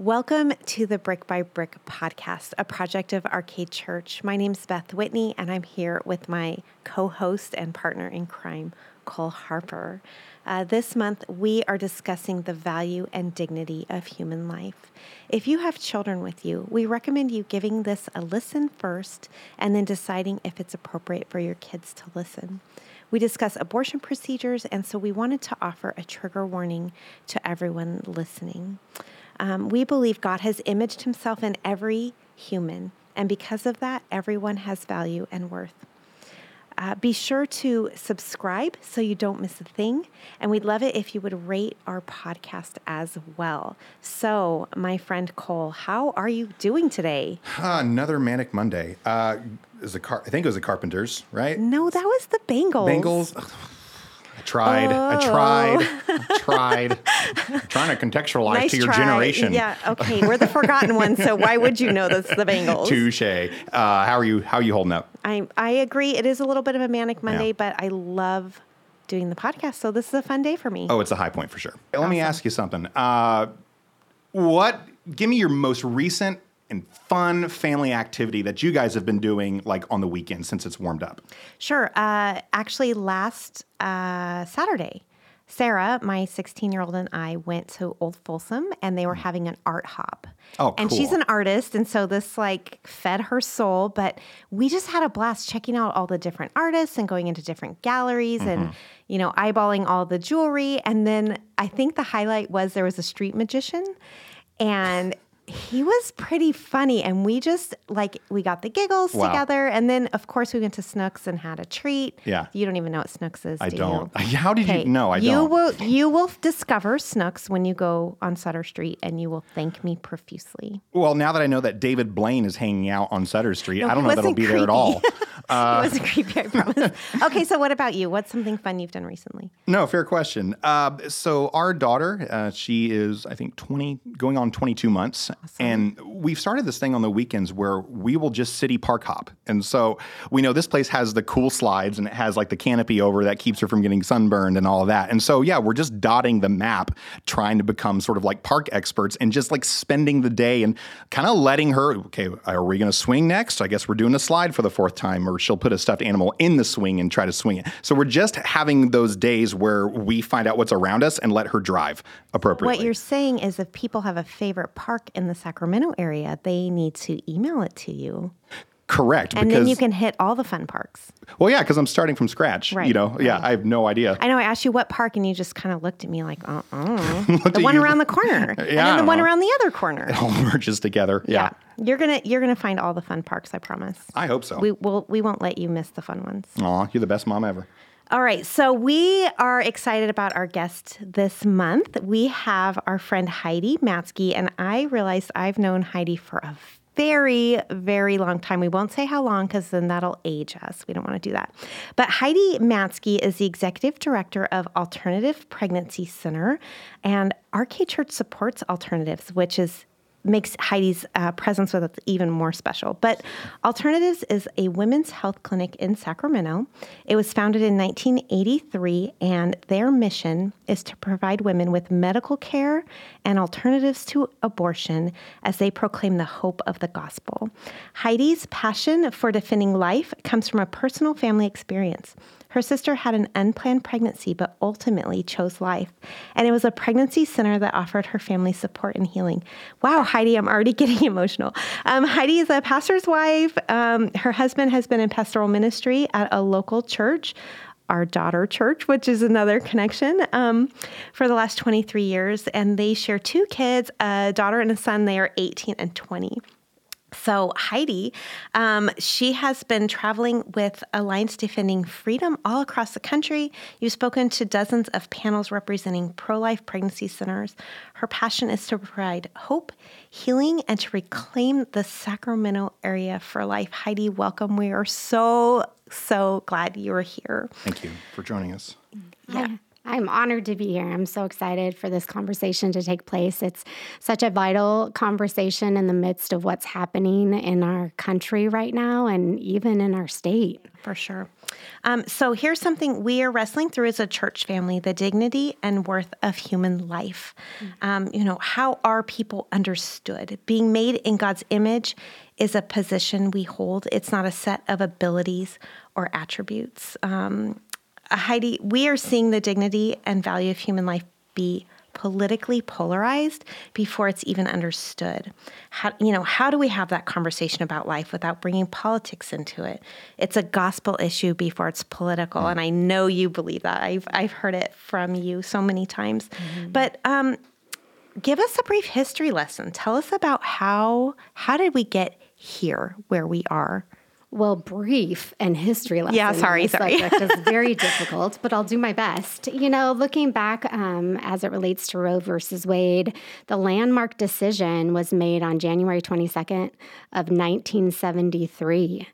Welcome to the Brick by Brick podcast, a project of Arcade Church. My name's Beth Whitney, and I'm here with my co host and partner in crime, Cole Harper. Uh, this month, we are discussing the value and dignity of human life. If you have children with you, we recommend you giving this a listen first and then deciding if it's appropriate for your kids to listen. We discuss abortion procedures, and so we wanted to offer a trigger warning to everyone listening. Um, we believe God has imaged himself in every human, and because of that, everyone has value and worth. Uh, be sure to subscribe so you don't miss a thing. And we'd love it if you would rate our podcast as well. So, my friend Cole, how are you doing today? Another manic Monday. Uh, is a car- I think it was the Carpenters, right? No, that was the Bangles. Bangles. I tried. Oh. I tried. I tried. trying to contextualize Nice to your try. generation. Yeah, okay. We're the forgotten ones, so why would you know that's the Bangles? Touche. Uh, how are you? How are you holding up? I I agree. It is a little bit of a manic Monday, Yeah. but I love doing the podcast. So this is a fun day for me. Oh, it's a high point for sure. Let me ask you something. Uh, what? Give me your most recent and fun family activity that you guys have been doing, like on the weekend since it's warmed up. Sure. Uh, actually, last uh, Saturday, Sarah, my 16 year old, and I went to Old Folsom and they were having an art hop. Oh, And she's an artist. And so this like fed her soul. But we just had a blast checking out all the different artists and going into different galleries and, you know, eyeballing all the jewelry. And then I think the highlight was there was a street magician and he was pretty funny and we just like we got the giggles Wow. together and then of course we went to Snooks and had a treat. Yeah. You don't even know what Snooks is. I do don't. You? How did Okay, you? know? I you don't. will you will discover Snooks when you go on Sutter Street and you will thank me profusely. Well, now that I know that David Blaine is hanging out on Sutter Street, No, I don't know if that'll wasn't be there at all. Uh, it wasn't creepy, I promise. okay, so what about you? What's something fun you've done recently? No, fair question. Uh, so our daughter, uh, she is, I think, 20, going on 22 months. And we've started this thing on the weekends where we will just city park hop. And so we know this place has the cool slides and it has like the canopy over that keeps her from getting sunburned and all of that. And so, yeah, we're just dotting the map, trying to become sort of like park experts and just like spending the day and kind of letting her, okay, are we going to swing next? I guess we're doing a slide for the fourth time, or she'll put a stuffed animal in the swing and try to swing it. So we're just having those days where we find out what's around us and let her drive appropriately. What you're saying is if people have a favorite park in the Sacramento area, they need to email it to you. Correct. And because, then you can hit all the fun parks. well, yeah, because I'm starting from scratch. Right, You know, yeah, right. I have no idea. I know I asked you what park, and you just kind of looked at me like, uh uh Looked The one you- around the corner. and then the one know. around the other corner. it all merges together. Yeah. You're gonna you're gonna find all the fun parks, I promise. I hope so. We will we won't let you miss the fun ones. Aw, you're the best mom ever. All right, so we are excited about our guest this month. We have our friend Heidi Matzke, and I realized I've known Heidi for a very, very long time. We won't say how long because then that'll age us. We don't want to do that. But Heidi Matzke is the executive director of Alternative Pregnancy Center, and Arcade Church supports alternatives, which is makes Heidi's uh, presence with us even more special. But Alternatives is a women's health clinic in Sacramento. It was founded in 1983, and their mission is to provide women with medical care and alternatives to abortion as they proclaim the hope of the gospel. Heidi's passion for defending life comes from a personal family experience. Her sister had an unplanned pregnancy, but ultimately chose life. And it was a pregnancy center that offered her family support and healing. Wow, Heidi, I'm already getting emotional. Um, Heidi is a pastor's wife. Um, her husband has been in pastoral ministry at a local church. Our daughter church, which is another connection, um, for the last 23 years. And they share two kids, a daughter and a son. They are 18 and 20. So, Heidi, um, she has been traveling with Alliance Defending Freedom all across the country. You've spoken to dozens of panels representing pro life pregnancy centers. Her passion is to provide hope, healing, and to reclaim the Sacramento area for life. Heidi, welcome. We are so, so glad you are here. Thank you for joining us. Yeah. I'm honored to be here. I'm so excited for this conversation to take place. It's such a vital conversation in the midst of what's happening in our country right now and even in our state. For sure. Um, so, here's something we are wrestling through as a church family the dignity and worth of human life. Mm-hmm. Um, you know, how are people understood? Being made in God's image is a position we hold, it's not a set of abilities or attributes. Um, Heidi, we are seeing the dignity and value of human life be politically polarized before it's even understood. How you know, how do we have that conversation about life without bringing politics into it? It's a gospel issue before it's political, mm. and I know you believe that. I've I've heard it from you so many times. Mm-hmm. But um, give us a brief history lesson. Tell us about how how did we get here where we are? Well, brief and history lesson. Yeah, sorry, sorry. Subject is very difficult, but I'll do my best. You know, looking back um, as it relates to Roe versus Wade, the landmark decision was made on January 22nd of 1973.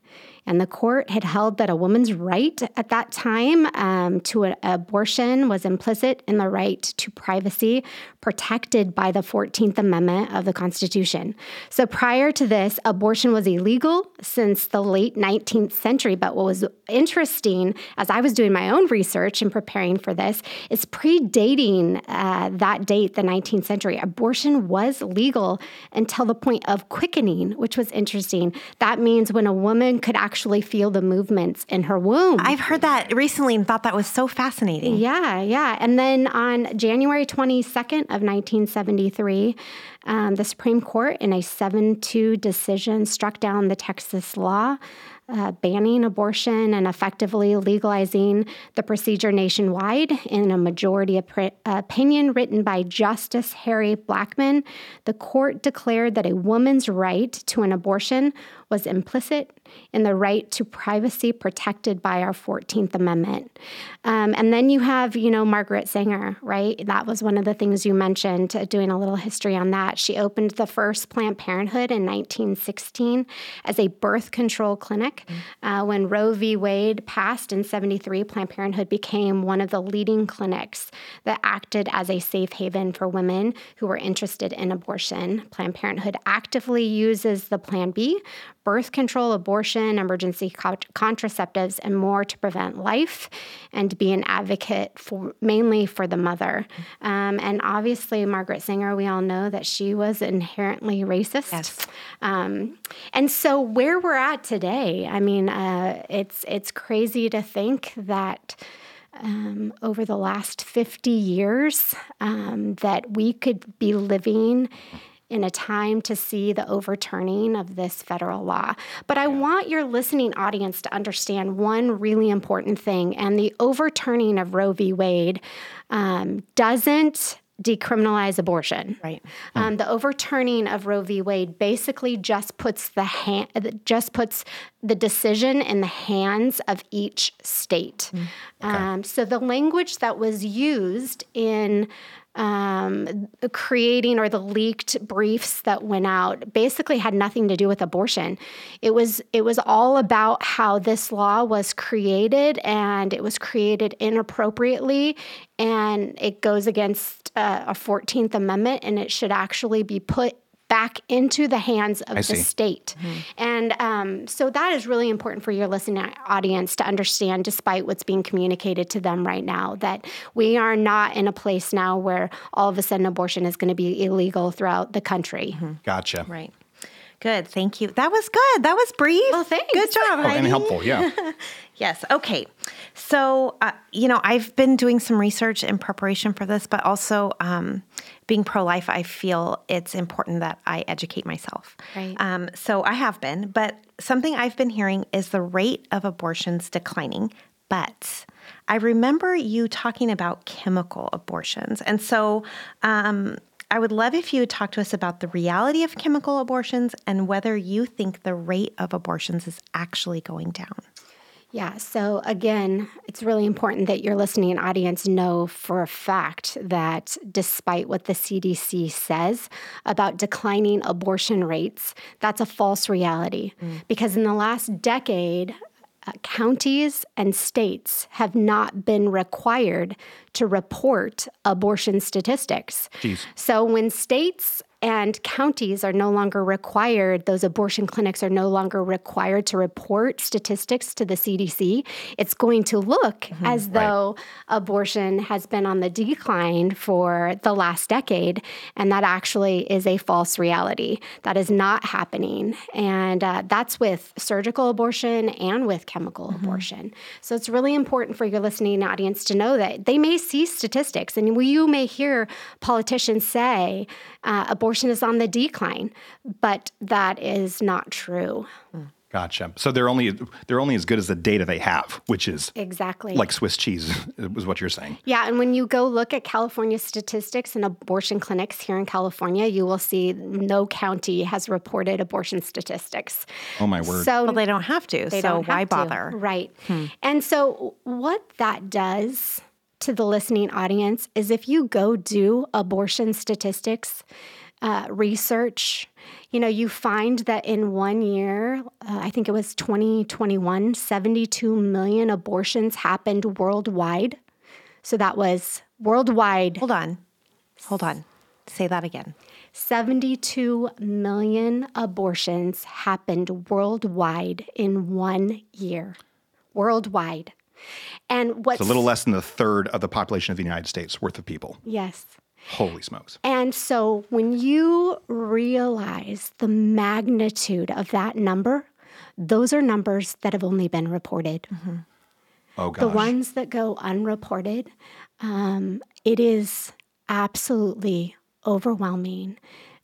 And the court had held that a woman's right at that time um, to an abortion was implicit in the right to privacy protected by the 14th Amendment of the Constitution. So prior to this, abortion was illegal since the late 19th century. But what was interesting as I was doing my own research and preparing for this is predating uh, that date, the 19th century, abortion was legal until the point of quickening, which was interesting. That means when a woman could actually feel the movements in her womb. I've heard that recently and thought that was so fascinating. Yeah, yeah. And then on January 22nd of 1973, um, the Supreme Court, in a 7 2 decision, struck down the Texas law uh, banning abortion and effectively legalizing the procedure nationwide. In a majority op- opinion written by Justice Harry Blackmun, the court declared that a woman's right to an abortion was implicit in the right to privacy protected by our 14th Amendment. Um, and then you have, you know, Margaret Sanger, right? That was one of the things you mentioned, uh, doing a little history on that. She opened the first Planned Parenthood in 1916 as a birth control clinic. Mm-hmm. Uh, when Roe v. Wade passed in 73, Planned Parenthood became one of the leading clinics that acted as a safe haven for women who were interested in abortion. Planned Parenthood actively uses the Plan B birth control, abortion, emergency contraceptives, and more to prevent life and to be an advocate for mainly for the mother. Um, and obviously, Margaret Sanger, we all know that she was inherently racist. Yes. Um, and so, where we're at today, I mean, uh, it's it's crazy to think that. Um, over the last 50 years, um, that we could be living in a time to see the overturning of this federal law. But I want your listening audience to understand one really important thing, and the overturning of Roe v. Wade um, doesn't decriminalize abortion. Right. Um, the overturning of Roe v. Wade basically just puts the hand, just puts the decision in the hands of each state. Mm. Okay. Um, so the language that was used in um, creating or the leaked briefs that went out basically had nothing to do with abortion. It was it was all about how this law was created and it was created inappropriately and it goes against uh, a 14th Amendment and it should actually be put back into the hands of I the see. state. Mm-hmm. And um, so that is really important for your listening audience to understand, despite what's being communicated to them right now, that we are not in a place now where all of a sudden abortion is going to be illegal throughout the country. Mm-hmm. Gotcha. Right. Good. Thank you. That was good. That was brief. Well, thanks. Good job. Oh, and helpful. Yeah. yes. Okay. So, uh, you know, I've been doing some research in preparation for this, but also um, being pro life, I feel it's important that I educate myself. Right. Um, so I have been, but something I've been hearing is the rate of abortions declining. But I remember you talking about chemical abortions. And so, um, I would love if you would talk to us about the reality of chemical abortions and whether you think the rate of abortions is actually going down. Yeah, so again, it's really important that your listening audience know for a fact that despite what the CDC says about declining abortion rates, that's a false reality. Mm. Because in the last decade, uh, counties and states have not been required to report abortion statistics. Jeez. So when states and counties are no longer required, those abortion clinics are no longer required to report statistics to the CDC. It's going to look mm-hmm, as though right. abortion has been on the decline for the last decade, and that actually is a false reality. That is not happening. And uh, that's with surgical abortion and with chemical mm-hmm. abortion. So it's really important for your listening audience to know that they may see statistics, and you may hear politicians say uh, abortion is on the decline, but that is not true. Gotcha. So they're only they're only as good as the data they have, which is exactly like Swiss cheese, is what you're saying. Yeah, and when you go look at California statistics and abortion clinics here in California, you will see no county has reported abortion statistics. Oh my word! So well, they don't have to. so why bother? To. Right. Hmm. And so what that does to the listening audience is if you go do abortion statistics uh, research, you know, you find that in one year, uh, I think it was 2021, 72 million abortions happened worldwide. So that was worldwide. Hold on. Hold on. Say that again. 72 million abortions happened worldwide in one year. Worldwide. And what's it's a little less than a third of the population of the United States worth of people. Yes. Holy smokes. And so when you realize the magnitude of that number, those are numbers that have only been reported. Mm-hmm. Oh, gosh. The ones that go unreported, um, it is absolutely overwhelming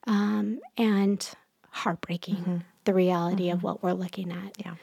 um, and heartbreaking, mm-hmm. the reality mm-hmm. of what we're looking at. Yeah.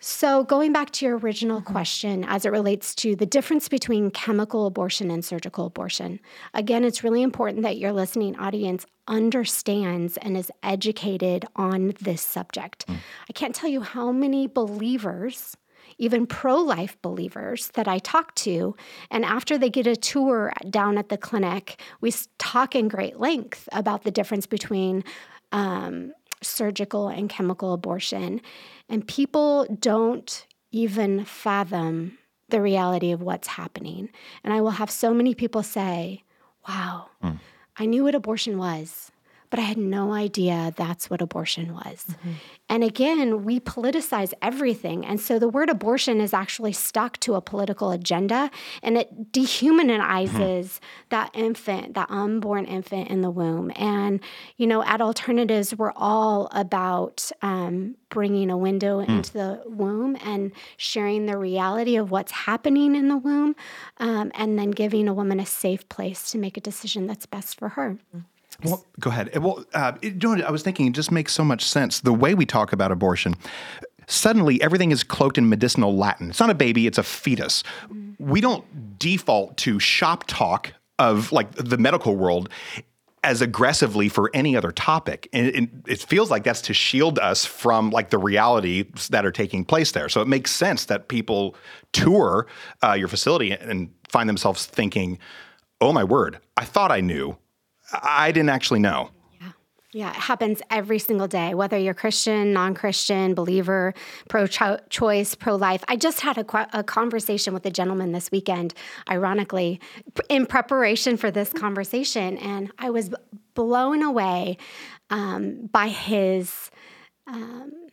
So, going back to your original mm-hmm. question as it relates to the difference between chemical abortion and surgical abortion, again, it's really important that your listening audience understands and is educated on this subject. Mm. I can't tell you how many believers, even pro life believers, that I talk to, and after they get a tour down at the clinic, we talk in great length about the difference between um, surgical and chemical abortion. And people don't even fathom the reality of what's happening. And I will have so many people say, Wow, mm. I knew what abortion was, but I had no idea that's what abortion was. Mm-hmm. And again, we politicize everything. And so the word abortion is actually stuck to a political agenda and it dehumanizes mm-hmm. that infant, that unborn infant in the womb. And, you know, at Alternatives, we're all about um, bringing a window mm. into the womb and sharing the reality of what's happening in the womb um, and then giving a woman a safe place to make a decision that's best for her. Mm. Well, go ahead. Well, uh, you know, I was thinking it just makes so much sense the way we talk about abortion. Suddenly, everything is cloaked in medicinal Latin. It's not a baby; it's a fetus. We don't default to shop talk of like the medical world as aggressively for any other topic. And it, it, feels like that's to shield us from like the realities that are taking place there. So it makes sense that people tour uh, your facility and find themselves thinking, oh my word, I thought I knew. I didn't actually know. Yeah. Yeah, it happens every single day, whether you're Christian, non Christian, believer, pro choice, pro life. I just had a, a, conversation with a gentleman this weekend, ironically, in preparation for this conversation, and I was blown away um, by his. Um,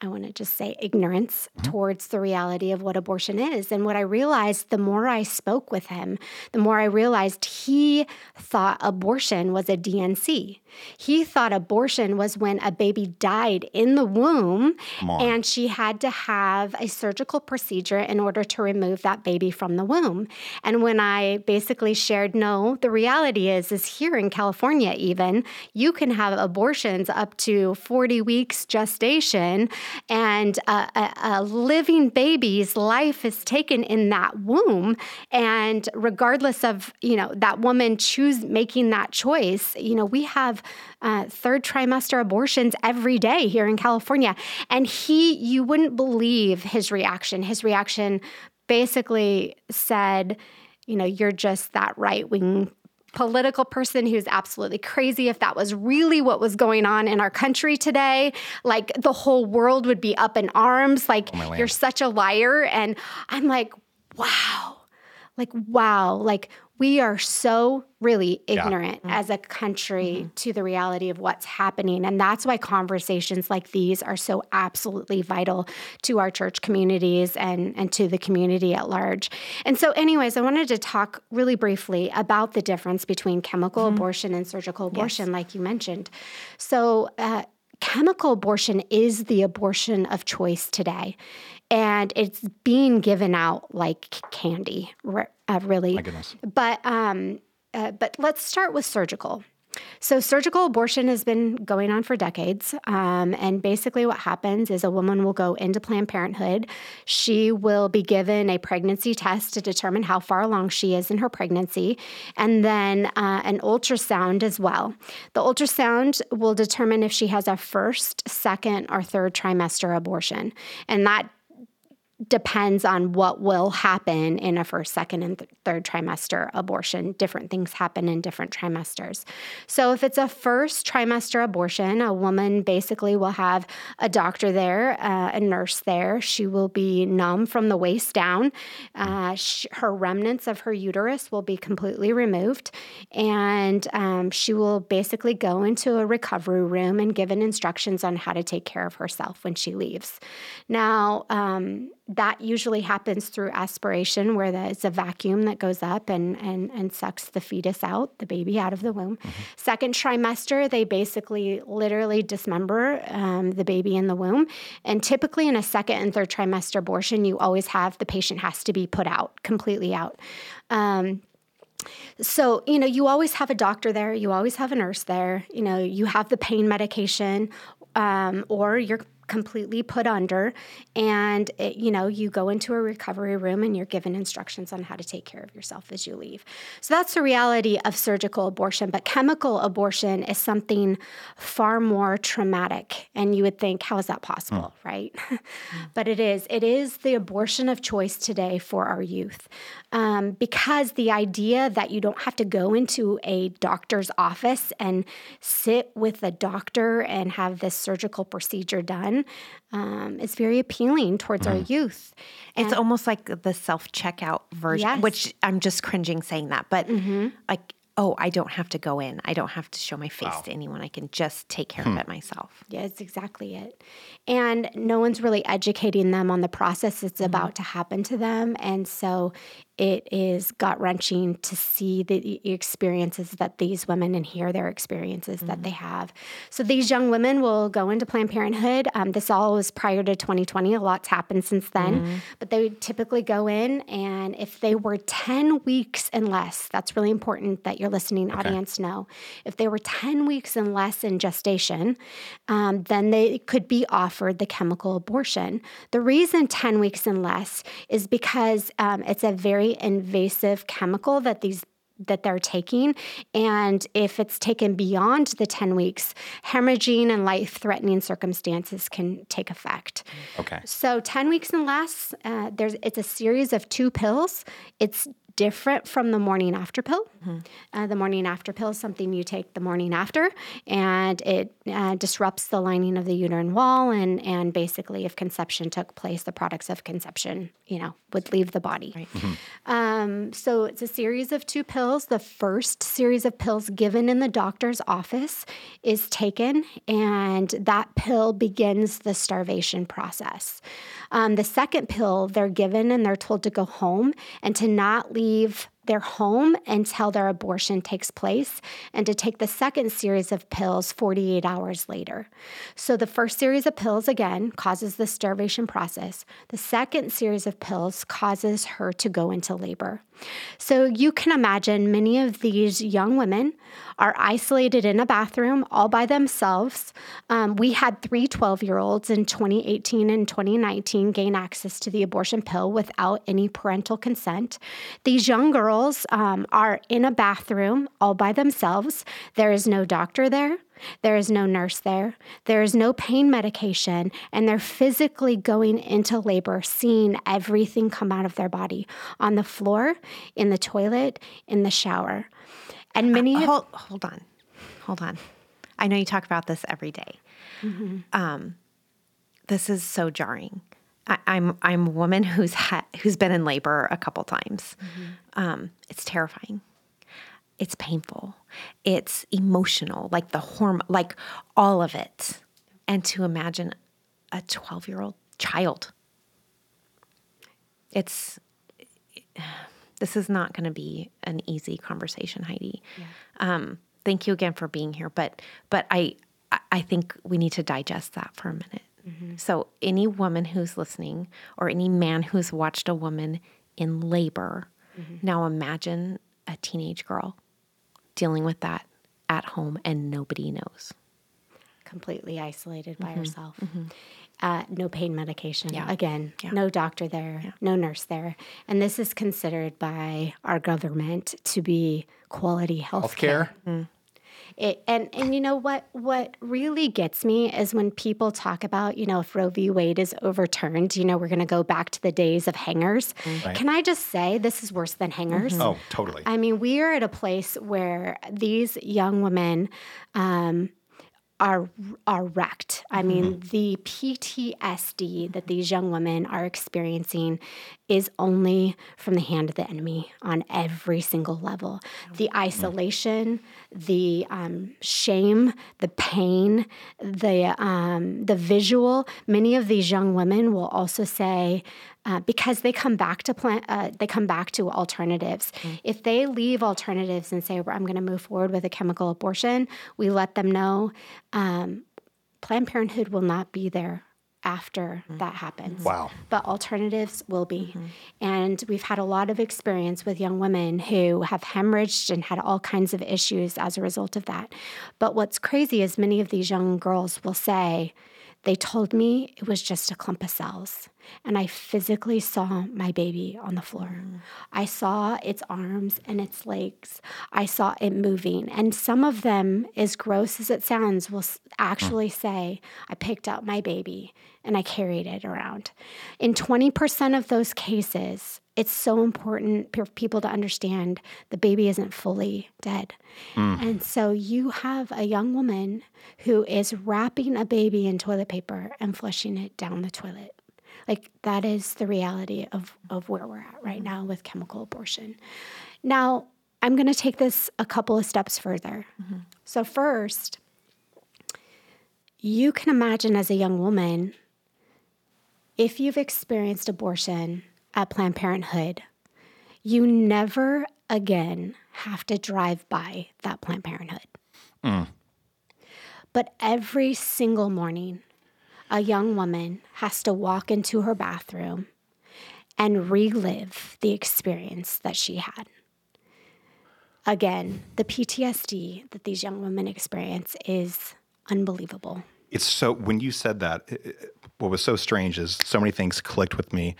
I want to just say ignorance mm-hmm. towards the reality of what abortion is. And what I realized the more I spoke with him, the more I realized he thought abortion was a D&C. He thought abortion was when a baby died in the womb and she had to have a surgical procedure in order to remove that baby from the womb. And when I basically shared, no, the reality is, is here in California, even, you can have abortions up to 40 weeks gestation and a, a, a living baby's life is taken in that womb. And regardless of, you know, that woman choose making that choice, you know, we have uh, third trimester abortions every day here in California. And he, you wouldn't believe his reaction. His reaction basically said, you know, you're just that right wing political person who's absolutely crazy if that was really what was going on in our country today. Like the whole world would be up in arms. Like, Oh, you're such a liar. And I'm like, wow. Like, wow. Like, we are so really ignorant mm. as a country mm-hmm. to the reality of what's happening. And that's why conversations like these are so absolutely vital to our church communities and, and to the community at large. And so, anyways, I wanted to talk really briefly about the difference between chemical mm-hmm. abortion and surgical abortion, like you mentioned. So, uh, chemical abortion is the abortion of choice today. And it's being given out like candy, re- uh, really. My goodness. But um, uh, but let's start with surgical. So surgical abortion has been going on for decades, um, and basically what happens is a woman will go into Planned Parenthood. She will be given a pregnancy test to determine how far along she is in her pregnancy, and then uh, an ultrasound as well. The ultrasound will determine if she has a first, second, or third trimester abortion, and that depends on what will happen in a first, second, and th- third trimester abortion. Different things happen in different trimesters. So, if it's a first trimester abortion, a woman basically will have a doctor there, uh, a nurse there. She will be numb from the waist down. Uh, her remnants of her uterus will be completely removed. And um, she will basically go into a recovery room and given instructions on how to take care of herself when she leaves. Now, um, that usually happens through aspiration, where there's a vacuum that goes up and, and, and sucks the fetus out, the baby out of the womb. Second trimester, they basically literally dismember um, the baby in the womb. And typically, in a second and third trimester abortion, you always have the patient has to be put out, completely out. Um, so, you know, you always have a doctor there, you always have a nurse there, you know, you have the pain medication, um, or you're completely put under and it, you know you go into a recovery room and you're given instructions on how to take care of yourself as you leave. So that's the reality of surgical abortion but chemical abortion is something far more traumatic and you would think how is that possible right? But it is. It is the abortion of choice today for our youth um, because the idea that you don't have to go into a doctor's office and sit with a doctor and have this surgical procedure done um, is very appealing towards our youth. It's almost like the self checkout version, Yes. which I'm just cringing saying that, but mm-hmm. like, oh, I don't have to go in. I don't have to show my face to anyone. I can just take care of hmm. it myself. Yeah, it's exactly it. And no one's really educating them on the process that's mm-hmm. about to happen to them. And so it is gut wrenching to see the experiences that these women and hear their experiences that they have. So these young women will go into Planned Parenthood. Um, this all was prior to 2020. A lot's happened since then. But they would typically go in, and if they were 10 weeks and less, that's really important that your listening audience know. If they were 10 weeks and less in gestation, um, then they could be offered the chemical abortion. The reason 10 weeks and less is because um, it's a very invasive chemical that these that they're taking and if it's taken beyond the 10 weeks hemorrhaging and life-threatening circumstances can take effect Okay. so 10 weeks and less, uh, there's it's a series of two pills. It's different from the morning after pill. Uh, the morning after pill is something you take the morning after, and it uh, disrupts the lining of the uterine wall, and and basically, if conception took place, the products of conception, you know, would leave the body. Um, so it's a series of two pills. The first series of pills given in the doctor's office is taken, and that pill begins the starvation process. Um, the second pill they're given, and they're told to go home and to not leave their home until their abortion takes place and to take the second series of pills 48 hours later. So the first series of pills again causes the starvation process. The second series of pills causes her to go into labor. So you can imagine many of these young women are isolated in a bathroom all by themselves. Um, we had three 12 year olds in 2018 and 2019 gain access to the abortion pill without any parental consent. These young girls um, are in a bathroom all by themselves. There is no doctor there. There is no nurse there. There is no pain medication. And they're physically going into labor, seeing everything come out of their body on the floor, in the toilet, in the shower. And many of- hold, hold on, hold on. I know you talk about this every day. Um, this is so jarring. I, I'm I'm a woman who's had who's been in labor a couple times. Um, it's terrifying. It's painful. It's emotional, like the hormone, like all of it. And to imagine a 12 year old child, it's this is not going to be an easy conversation, Heidi. Um, thank you again for being here, but but I I- I think we need to digest that for a minute. So any woman who's listening, or any man who's watched a woman in labor, now imagine a teenage girl dealing with that at home and nobody knows. completely isolated by mm-hmm. herself. Mm-hmm. Uh, no pain medication. Again, Yeah. no doctor there, no nurse there. And this is considered by our government to be quality health care. Healthcare. Mm. It, and and you know what what really gets me is when people talk about you know if Roe v. Wade is overturned, you know we're going to go back to the days of hangers. Mm-hmm. Can I just say this is worse than mm-hmm. hangers? Oh, totally. I mean, we are at a place where these young women um, are are wrecked. I mean, mm-hmm. the PTSD that these young women are experiencing is only from the hand of the enemy on every single level. The isolation, the um, shame, the pain, the um, the visual. Many of these young women will also say. Uh, because they come back to plan, uh, they come back to alternatives. If they leave alternatives and say, "I'm going to move forward with a chemical abortion," we let them know um, Planned Parenthood will not be there after mm. that happens. Wow. But alternatives will be. Mm-hmm. And we've had a lot of experience with young women who have hemorrhaged and had all kinds of issues as a result of that. But what's crazy is many of these young girls will say, they told me it was just a clump of cells. And I physically saw my baby on the floor. Mm. I saw its arms and its legs. I saw it moving. And some of them, as gross as it sounds, will actually say, I picked up my baby and I carried it around. In 20% of those cases, it's so important for people to understand the baby isn't fully dead. Mm. And so you have a young woman who is wrapping a baby in toilet paper and flushing it down the toilet. Like that is the reality of, of where we're at right now with chemical abortion. Now, I'm going to take this a couple of steps further. Mm-hmm. So, first, you can imagine as a young woman, if you've experienced abortion at Planned Parenthood, you never again have to drive by that Planned Parenthood. Mm. But every single morning, a young woman has to walk into her bathroom and relive the experience that she had. Again, the PTSD that these young women experience is unbelievable. It's so when you said that, it- what was so strange is so many things clicked with me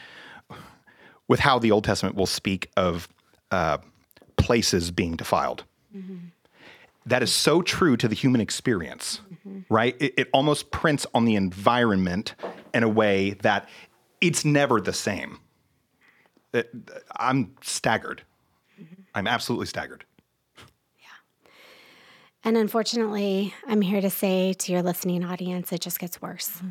with how the Old Testament will speak of uh, places being defiled. Mm-hmm. That is so true to the human experience, mm-hmm. right? It, it almost prints on the environment in a way that it's never the same. It- I'm staggered. Mm-hmm. I'm absolutely staggered. Yeah. And unfortunately, I'm here to say to your listening audience, it just gets worse.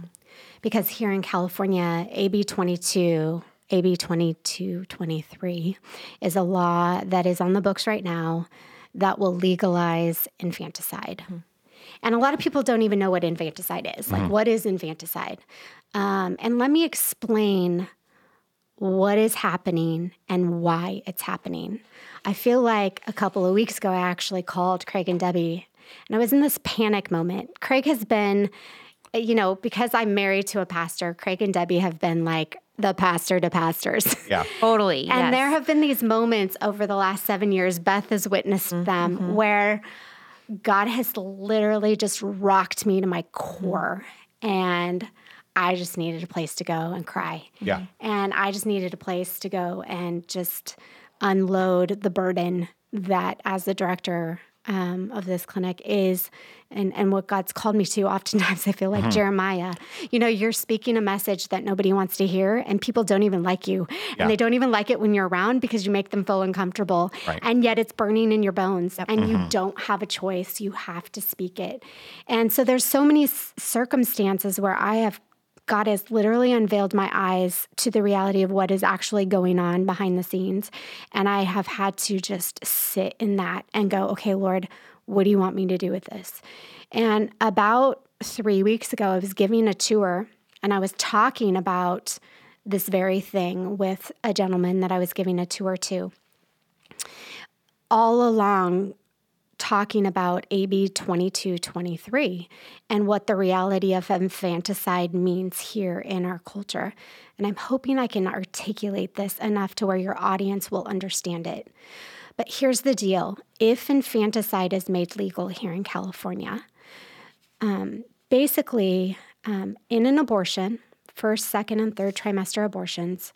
Because here in California, AB 22, AB 2223 is a law that is on the books right now that will legalize infanticide. And a lot of people don't even know what infanticide is. Like, what is infanticide? Um, and let me explain what is happening and why it's happening. I feel like a couple of weeks ago, I actually called Craig and Debbie, and I was in this panic moment. Craig has been, you know, because I'm married to a pastor, Craig and Debbie have been like the pastor to pastors. Yeah. Totally. And yes. there have been these moments over the last seven years, Beth has witnessed mm-hmm. them, mm-hmm. where God has literally just rocked me to my core. Mm-hmm. And I just needed a place to go and cry. Yeah. And I just needed a place to go and just unload the burden that, as the director um, of this clinic is, and, and what God's called me to, oftentimes I feel like Jeremiah. You know, you're speaking a message that nobody wants to hear, and people don't even like you. Yeah. And they don't even like it when you're around because you make them feel uncomfortable. Right. And yet it's burning in your bones, and you don't have a choice. You have to speak it. And so there's so many s- circumstances where I have God has literally unveiled my eyes to the reality of what is actually going on behind the scenes. And I have had to just sit in that and go, okay, Lord, what do you want me to do with this? And about three weeks ago, I was giving a tour and I was talking about this very thing with a gentleman that I was giving a tour to. All along, talking about AB 2223 and what the reality of infanticide means here in our culture. And I'm hoping I can articulate this enough to where your audience will understand it. But here's the deal if infanticide is made legal here in California, um, basically, um, in an abortion, first, second, and third trimester abortions,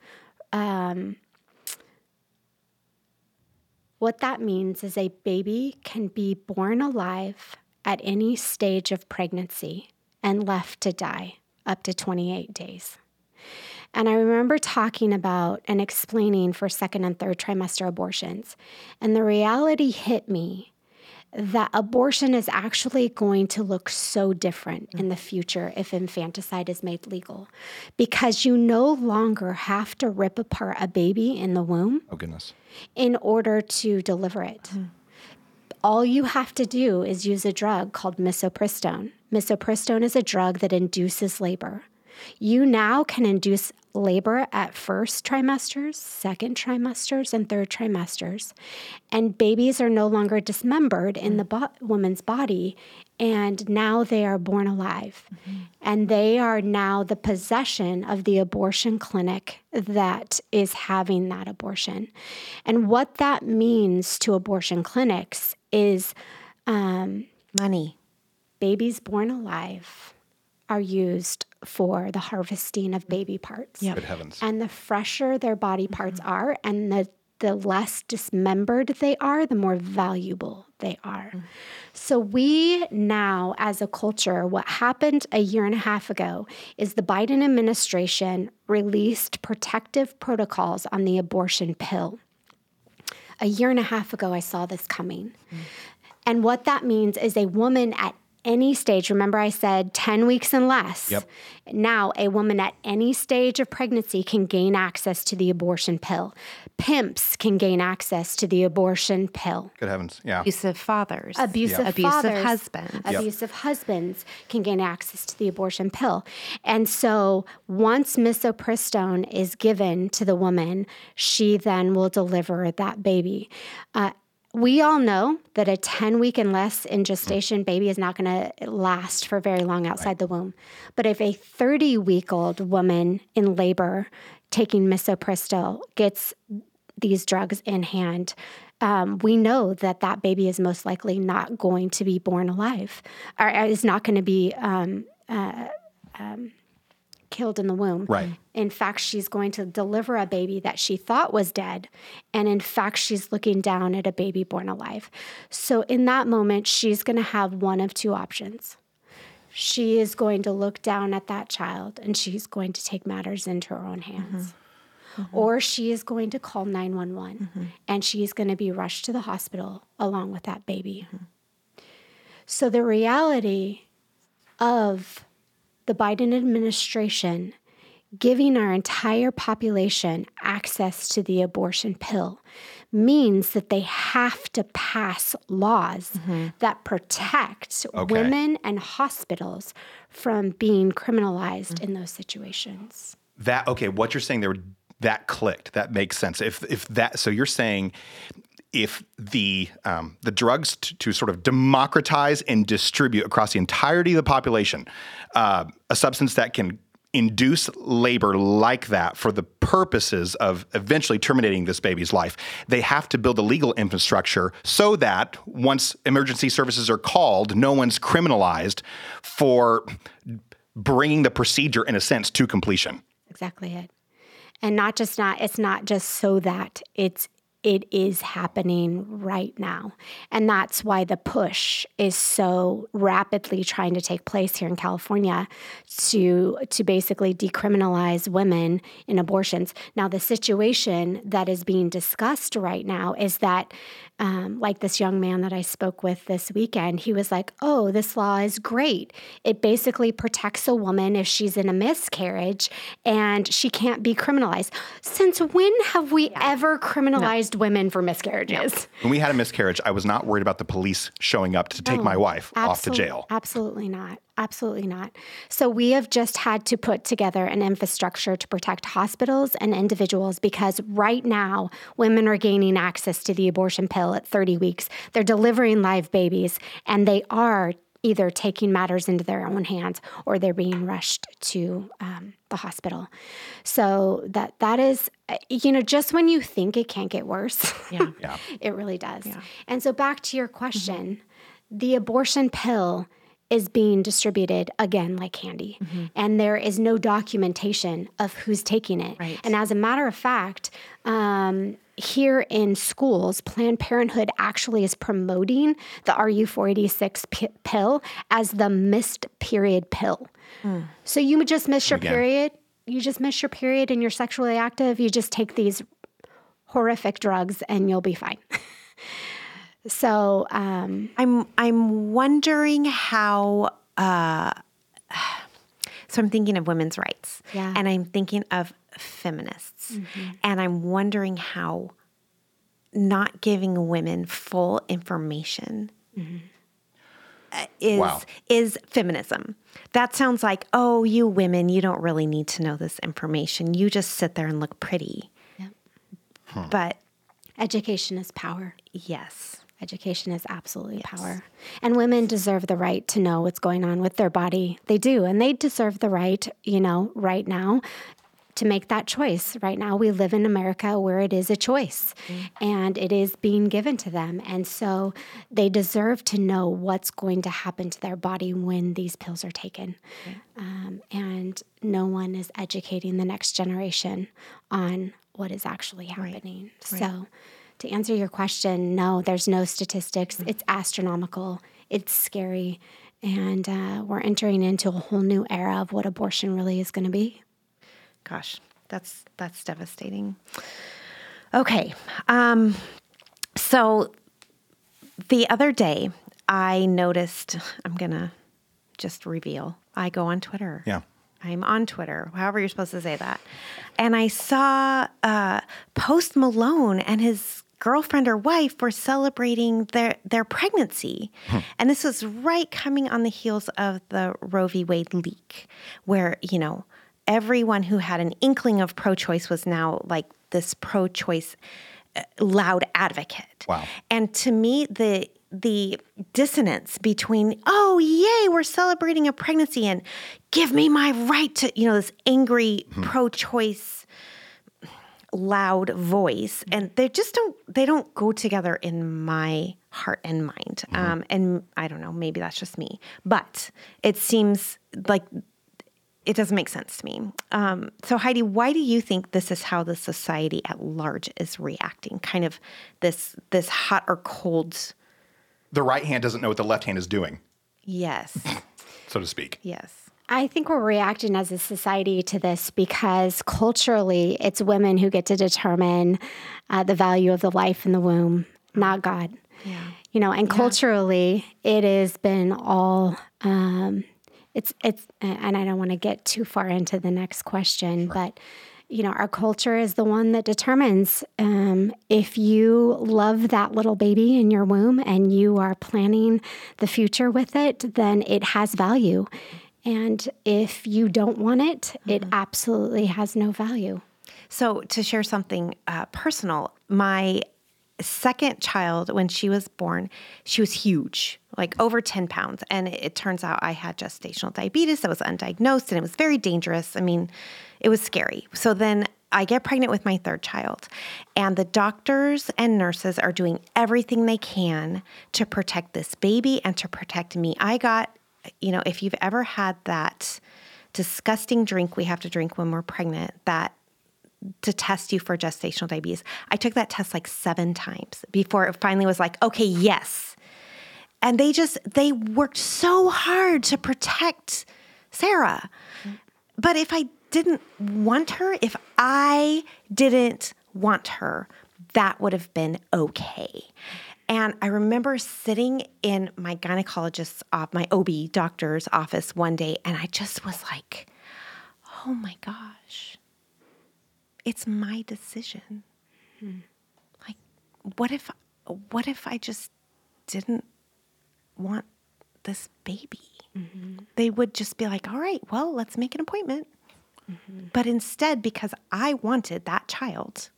What that means is a baby can be born alive at any stage of pregnancy and left to die up to 28 days. And I remember talking about and explaining for second and third trimester abortions. And the reality hit me that abortion is actually going to look so different in the mm-hmm. future if infanticide is made legal because you no longer have to rip apart a baby in the womb Oh goodness. in order to deliver it. Mm-hmm. All you have to do is use a drug called misoprostone. Misoprostone is a drug that induces labor. You now can induce labor at first trimesters, second trimesters, and third trimesters. And babies are no longer dismembered in the bo- woman's body, and now they are born alive. Mm-hmm. And they are now the possession of the abortion clinic that is having that abortion. And what that means to abortion clinics is um, Money. babies born alive are used for the harvesting of mm. baby parts. Yep. Good heavens. And the fresher their body mm-hmm. parts are and the the less dismembered they are, the more valuable they are. Mm-hmm. So, we now, as a culture, what happened a year and a half ago is the Biden administration released protective protocols on the abortion pill. A year and a half ago, I saw this coming. Mm. And what that means is a woman at any stage, remember I said 10 weeks and less. Yep. Now, a woman at any stage of pregnancy can gain access to the abortion pill. Pimps can gain access to the abortion pill. Good heavens. Yeah. Abusive fathers. Abusive Abusive fathers, husbands. abusive husbands can gain access to the abortion pill. And so once misoprostone is given to the woman, she then will deliver that baby. Uh, we all know that a 10 week and less in gestation baby is not going to last for very long outside the womb. But if a 30 week old woman in labor taking misoprostol gets these drugs in hand, um, we know that that baby is most likely not going to be born alive or is not going to be um, uh, um, killed in the womb. Right. In fact, she's going to deliver a baby that she thought was dead. And in fact, she's looking down at a baby born alive. So in that moment, she's going to have one of two options. She is going to look down at that child and she's going to take matters into her own hands. Mm-hmm. Or she is going to call 911 mm-hmm. and she's going to be rushed to the hospital along with that baby. Mm-hmm. So the reality of the Biden administration giving our entire population access to the abortion pill means that they have to pass laws mm-hmm. that protect Okay. women and hospitals from being criminalized mm-hmm. in those situations. That okay, what you're saying there that clicked. That makes sense. If if that so you're saying if the um, the drugs to, to sort of democratize and distribute across the entirety of the population, uh, a substance that can induce labor like that for the purposes of eventually terminating this baby's life, they have to build a legal infrastructure so that once emergency services are called, no one's criminalized for bringing the procedure in a sense to completion. Exactly it. And not just not it's not just so that it's it is happening right now. And that's why the push is so rapidly trying to take place here in California to, to basically decriminalize women in abortions. Now, the situation that is being discussed right now is that, um, like this young man that I spoke with this weekend, he was like, Oh, this law is great. It basically protects a woman if she's in a miscarriage and she can't be criminalized. Since when have we ever criminalized women for miscarriages? When we had a miscarriage, I was not worried about the police showing up to take my wife off to jail. Absolutely not. Absolutely not. So we have just had to put together an infrastructure to protect hospitals and individuals because right now women are gaining access to the abortion pill at 30 weeks. They're delivering live babies and they are either taking matters into their own hands or they're being rushed to um, the hospital. So that that is, uh, you know, just when you think it can't get worse, Yeah. Yeah. it really does. And so back to your question, the abortion pill is being distributed again like candy. And there is no documentation of who's taking it. Right. And as a matter of fact, um, here in schools, Planned Parenthood actually is promoting the RU486 p- pill as the missed period pill. So you just miss your Again. period. You just miss your period and you're sexually active. You just take these horrific drugs and you'll be fine. so, um, I'm I'm wondering how. Uh, so I'm thinking of women's rights, Yeah. and I'm thinking of feminists, and I'm wondering how not giving women full information uh, is Wow. is feminism. That sounds like, oh, you women, you don't really need to know this information. You just sit there and look pretty. But education is power. yes, Education is absolutely power. And women deserve the right to know what's going on with their body. They do. And they deserve the right, you know, right now to make that choice. Right now, we live in America where it is a choice and it is being given to them. And so they deserve to know what's going to happen to their body when these pills are taken. Um, and no one is educating the next generation on what is actually happening. So, to answer your question, no, there's no statistics. It's astronomical, it's scary. And uh, we're entering into a whole new era of what abortion really is going to be. Gosh, that's that's devastating. Okay. Um, so the other day I noticed I'm gonna just reveal. I go on Twitter. Yeah. I'm on Twitter, however you're supposed to say that. And I saw uh, Post Malone and his girlfriend or wife were celebrating their, their pregnancy. Hmm. And this was right coming on the heels of the Roe v. Wade leak, where, you know, everyone who had an inkling of pro choice was now like this pro choice uh, loud advocate. Wow. And to me, the the dissonance between oh yay we're celebrating a pregnancy and give me my right to you know this angry hmm. pro-choice loud voice and they just don't they don't go together in my heart and mind um, and i don't know maybe that's just me but it seems like it doesn't make sense to me. Um, so, Heidi, why do you think this is how the society at large is reacting? Kind of this this hot or cold. The right hand doesn't know what the left hand is doing, Yes, so to speak. yes, I think we're reacting as a society to this because culturally, it's women who get to determine uh, the value of the life in the womb, not God. yeah, You know, and culturally, it has been all. Um, it's it's, and I don't want to get too far into the next question, but you know, our culture is the one that determines um, if you love that little baby in your womb and you are planning the future with it, then it has value. And if you don't want it, it absolutely has no value. So, to share something uh, personal, my second child, when she was born, she was huge, like over 10 pounds. And it, it turns out I had gestational diabetes that was undiagnosed and it was very dangerous. I mean, it was scary. So then I get pregnant with my third child, and the doctors and nurses are doing everything they can to protect this baby and to protect me. I got, you know, if you've ever had that disgusting drink we have to drink when we're pregnant, that to test you for gestational diabetes. I took that test like seven times before it finally was like, okay, yes. And they just they worked so hard to protect Sarah. But if I didn't want her, if I didn't want her, that would have been okay. And I remember sitting in my gynecologist's, off, my OB doctor's office one day, and I just was like, oh my gosh, it's my decision. Hmm. Like, what if, what if I just didn't want this baby? Mm-hmm. They would just be like, all right, well, let's make an appointment. Mm-hmm. But instead, because I wanted that child,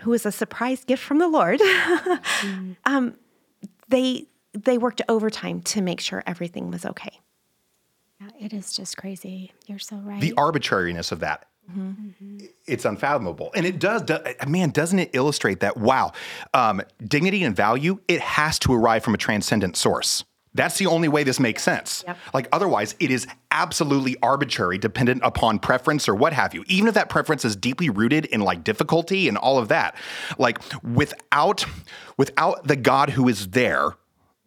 who was a surprise gift from the Lord, mm. um, they they worked overtime to make sure everything was okay. Yeah, it is just crazy. You're so right. The arbitrariness of that. Mm-hmm. It's unfathomable. And it does, man, doesn't it illustrate that, wow, um, dignity and value, it has to arrive from a transcendent source. That's the only way this makes sense. Yep. Like otherwise, it is absolutely arbitrary, dependent upon preference or what have you. Even if that preference is deeply rooted in like difficulty and all of that, like without without the God who is there,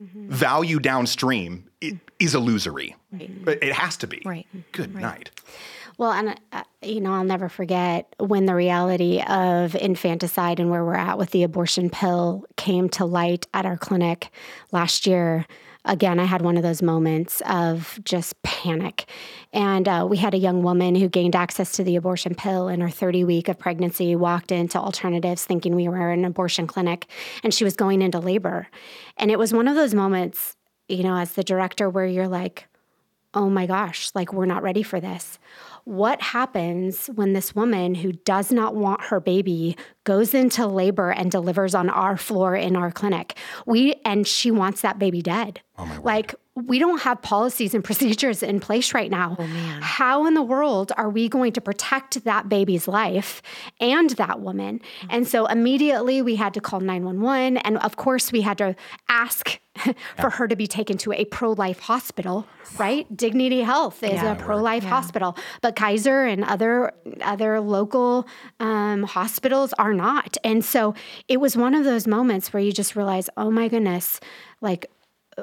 mm-hmm. value downstream it is illusory. Right. It has to be. Right. Good right. night. Well, and uh, you know, I'll never forget when the reality of infanticide and where we're at with the abortion pill came to light at our clinic last year again, I had one of those moments of just panic. And uh, we had a young woman who gained access to the abortion pill in her 30 week of pregnancy, walked into alternatives thinking we were an abortion clinic, and she was going into labor. And it was one of those moments, you know, as the director, where you're like, oh my gosh, like we're not ready for this what happens when this woman who does not want her baby goes into labor and delivers on our floor in our clinic we and she wants that baby dead oh like we don't have policies and procedures in place right now. Oh, man. How in the world are we going to protect that baby's life and that woman? Mm-hmm. And so immediately we had to call 911. And of course, we had to ask for yeah. her to be taken to a pro life hospital, right? Dignity Health is yeah, a pro life yeah. hospital, but Kaiser and other, other local um, hospitals are not. And so it was one of those moments where you just realize, oh my goodness, like,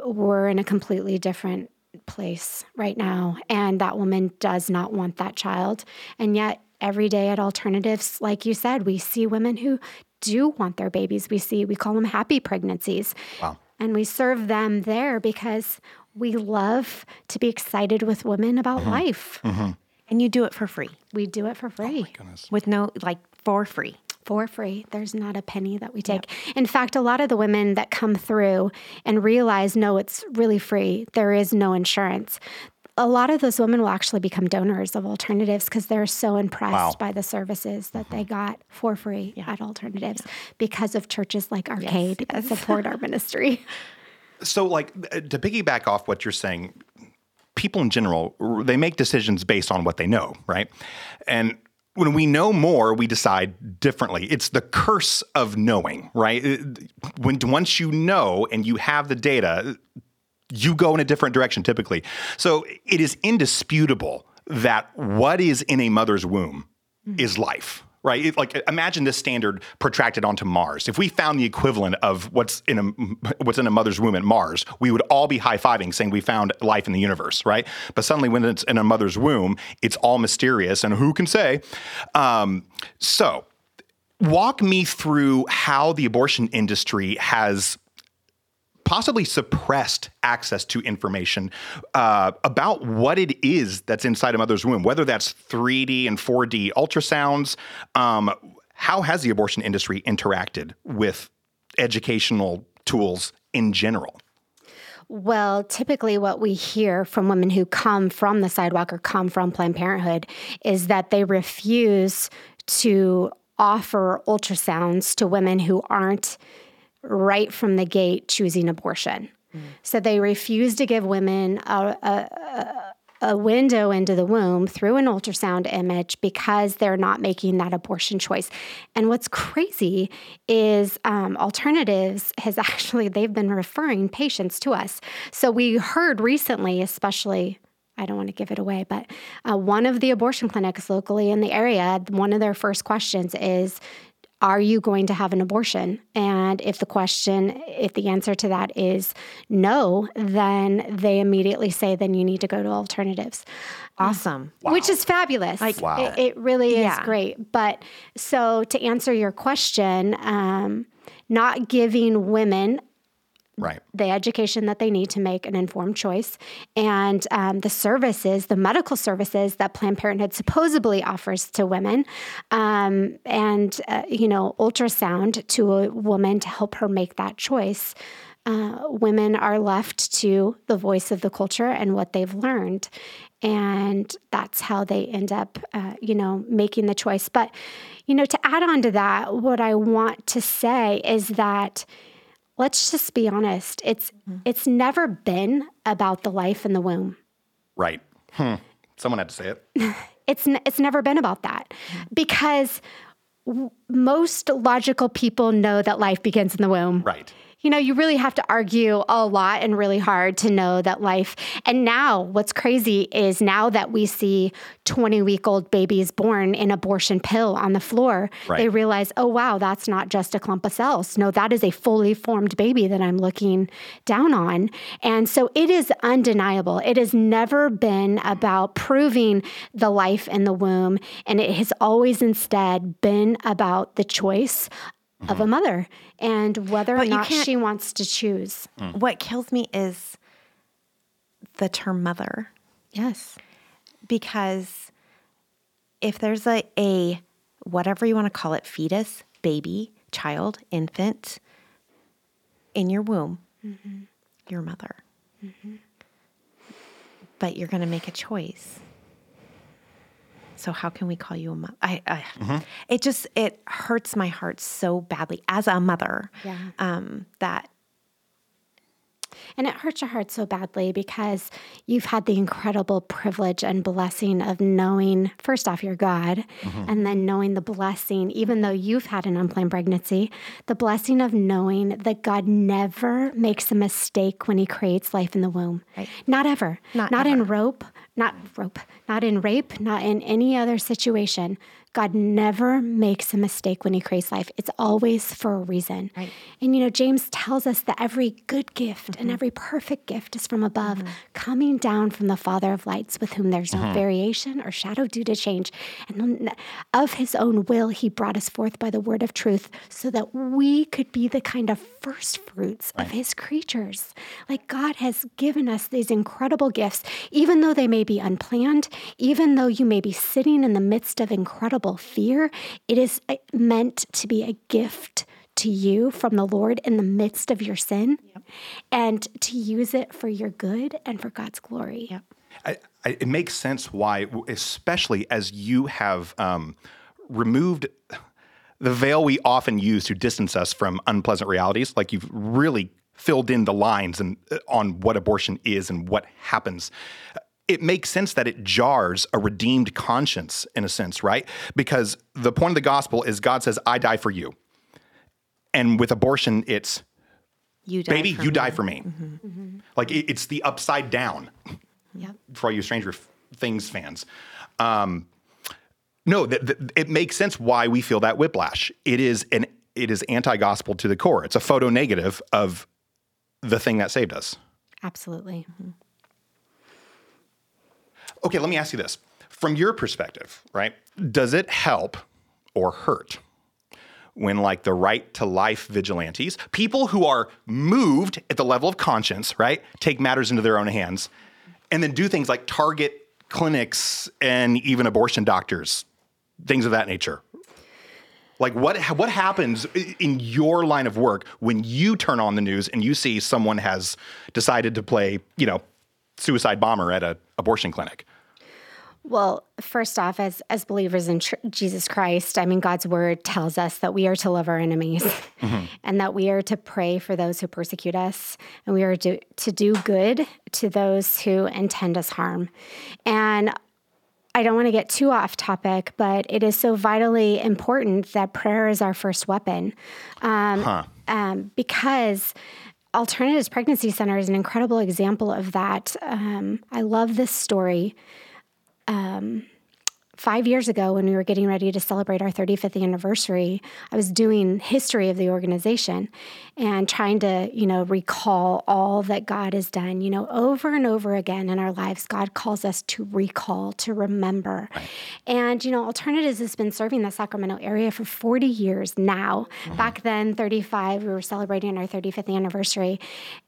we're in a completely different place right now. And that woman does not want that child. And yet, every day at Alternatives, like you said, we see women who do want their babies. We see, we call them happy pregnancies. Wow. And we serve them there because we love to be excited with women about mm-hmm. life. Mm-hmm. And you do it for free. We do it for free. Oh with no, like, for free for free. There's not a penny that we take. Yep. In fact, a lot of the women that come through and realize, no, it's really free, there is no insurance. A lot of those women will actually become donors of alternatives because they're so impressed wow. by the services that mm-hmm. they got for free yeah. at alternatives yeah. because of churches like Arcade yes, support our ministry. So, like, uh, to piggyback off what you're saying, people in general, they make decisions based on what they know, right? And when we know more, we decide differently. It's the curse of knowing, right? When once you know and you have the data, you go in a different direction typically. So it is indisputable that what is in a mother's womb mm-hmm. is life right? It, like imagine this standard protracted onto Mars. If we found the equivalent of what's in a what's in a mother's womb at Mars, we would all be high fiving, saying we found life in the universe, right? But suddenly, when it's in a mother's womb, it's all mysterious, and who can say? Um, so, walk me through how the abortion industry has possibly suppressed access to information uh, about what it is that's inside a mother's womb, whether that's 3D and 4D ultrasounds. Um, how has the abortion industry interacted with educational tools in general? Well, typically, what we hear from women who come from the sidewalk or come from Planned Parenthood is that they refuse to offer ultrasounds to women who aren't right from the gate choosing abortion. Mm. So they refuse to give women a, a, a, window into the womb through an ultrasound image because they're not making that abortion choice. And what's crazy is um, alternatives has actually they've been referring patients to us. So we heard recently, especially I don't want to give it away, but uh, one of the abortion clinics locally in the area, one of their first questions is, are you going to have an abortion? And if the question, if the answer to that is no, then they immediately say, then you need to go to alternatives. Awesome. Which is fabulous. Like, Wow. it, it really is Yeah. great. But so to answer your question, um, not giving women Right. the education that they need to make an informed choice and um, the services, the medical services that Planned Parenthood supposedly offers to women, um, and uh, you know, ultrasound to a woman to help her make that choice. Uh, women are left to the voice of the culture and what they've learned, and that's how they end up, uh, you know, making the choice. But you know, to add on to that, what I want to say is that let's just be honest it's it's never been about the life in the womb Right. Hmm. Someone had to say it. it's n- it's never been about that because w- most logical people know that life begins in the womb Right. You know you really have to argue a lot and really hard to know that life and now what's crazy is now that we see 20 week old babies born in abortion pill on the floor Right. they realize oh wow that's not just a clump of cells. No that is a fully formed baby that i'm looking down on. And so it is undeniable. It has never been about proving the life in the womb and it has always instead been about the choice of a mm-hmm. mother and whether or But you not can't- she wants to choose. Mm. What kills me is the term mother. Yes. because if there's a, a whatever you want to call it fetus baby child infant in your womb mm-hmm. your mother mm-hmm. but you're going to make a choice so how can we call you a mother I, I it just it hurts my heart so badly as a mother Yeah. um that And it hurts your heart so badly because you've had the incredible privilege and blessing of knowing, first off, your God, mm-hmm. and then knowing the blessing, even though you've had an unplanned pregnancy, the blessing of knowing that God never makes a mistake when He creates life in the womb. Right. Not ever. Not in rope, not rope, not in rape, not in any other situation. God never makes a mistake when he creates life. It's always for a reason. Right. And you know, James tells us that every good gift and mm-hmm. every perfect gift is from above, mm-hmm. coming down from the Father of lights, with whom there's no mm-hmm. variation or shadow due to change. And of his own will, he brought us forth by the word of truth so that we could be the kind of first fruits of his creatures. Like God has given us these incredible gifts, even though they may be unplanned, even though you may be sitting in the midst of incredible fear, it is uh, meant to be a gift to you from the Lord in the midst of your sin and to use it for your good and for God's glory. Yep. I, I, it makes sense why, especially as you have um, removed the veil we often use to distance us from unpleasant realities. Like you've really filled in the lines and uh, on what abortion is and what happens. It makes sense that it jars a redeemed conscience in a sense, right? Because the point of the gospel is God says, "I die for you," and with abortion, it's you die baby, for you me. die for me. Mm-hmm. Mm-hmm. Like it, it's the upside down Yep. for all you Stranger Things fans. Um, no, th- th- it makes sense why we feel that whiplash. It is an it is anti-gospel to the core. It's a photo negative of the thing that saved us. Absolutely. Mm-hmm. Okay, let me ask you this. From your perspective, right? Does it help or hurt when like the right to life vigilantes, people who are moved at the level of conscience, right, take matters into their own hands and then do things like target clinics and even abortion doctors, things of that nature? Like what what happens in your line of work when you turn on the news and you see someone has decided to play, you know, suicide bomber at an abortion clinic? Well, first off, as as believers in tr- Jesus Christ, I mean, God's word tells us that we are to love our enemies, and that we are to pray for those who persecute us, and we are to to do good to those who intend us harm. And I don't want to get too off topic, but it is so vitally important that prayer is our first weapon, um, um, because Alternatives Pregnancy Center is an incredible example of that. Um, I love this story. Um, five years ago, when we were getting ready to celebrate our 35th anniversary, I was doing history of the organization and trying to, you know, recall all that God has done. You know, over and over again in our lives, God calls us to recall, to remember. Right. And, you know, Alternatives has been serving the Sacramento area for 40 years now. Mm-hmm. Back then, 35, we were celebrating our 35th anniversary.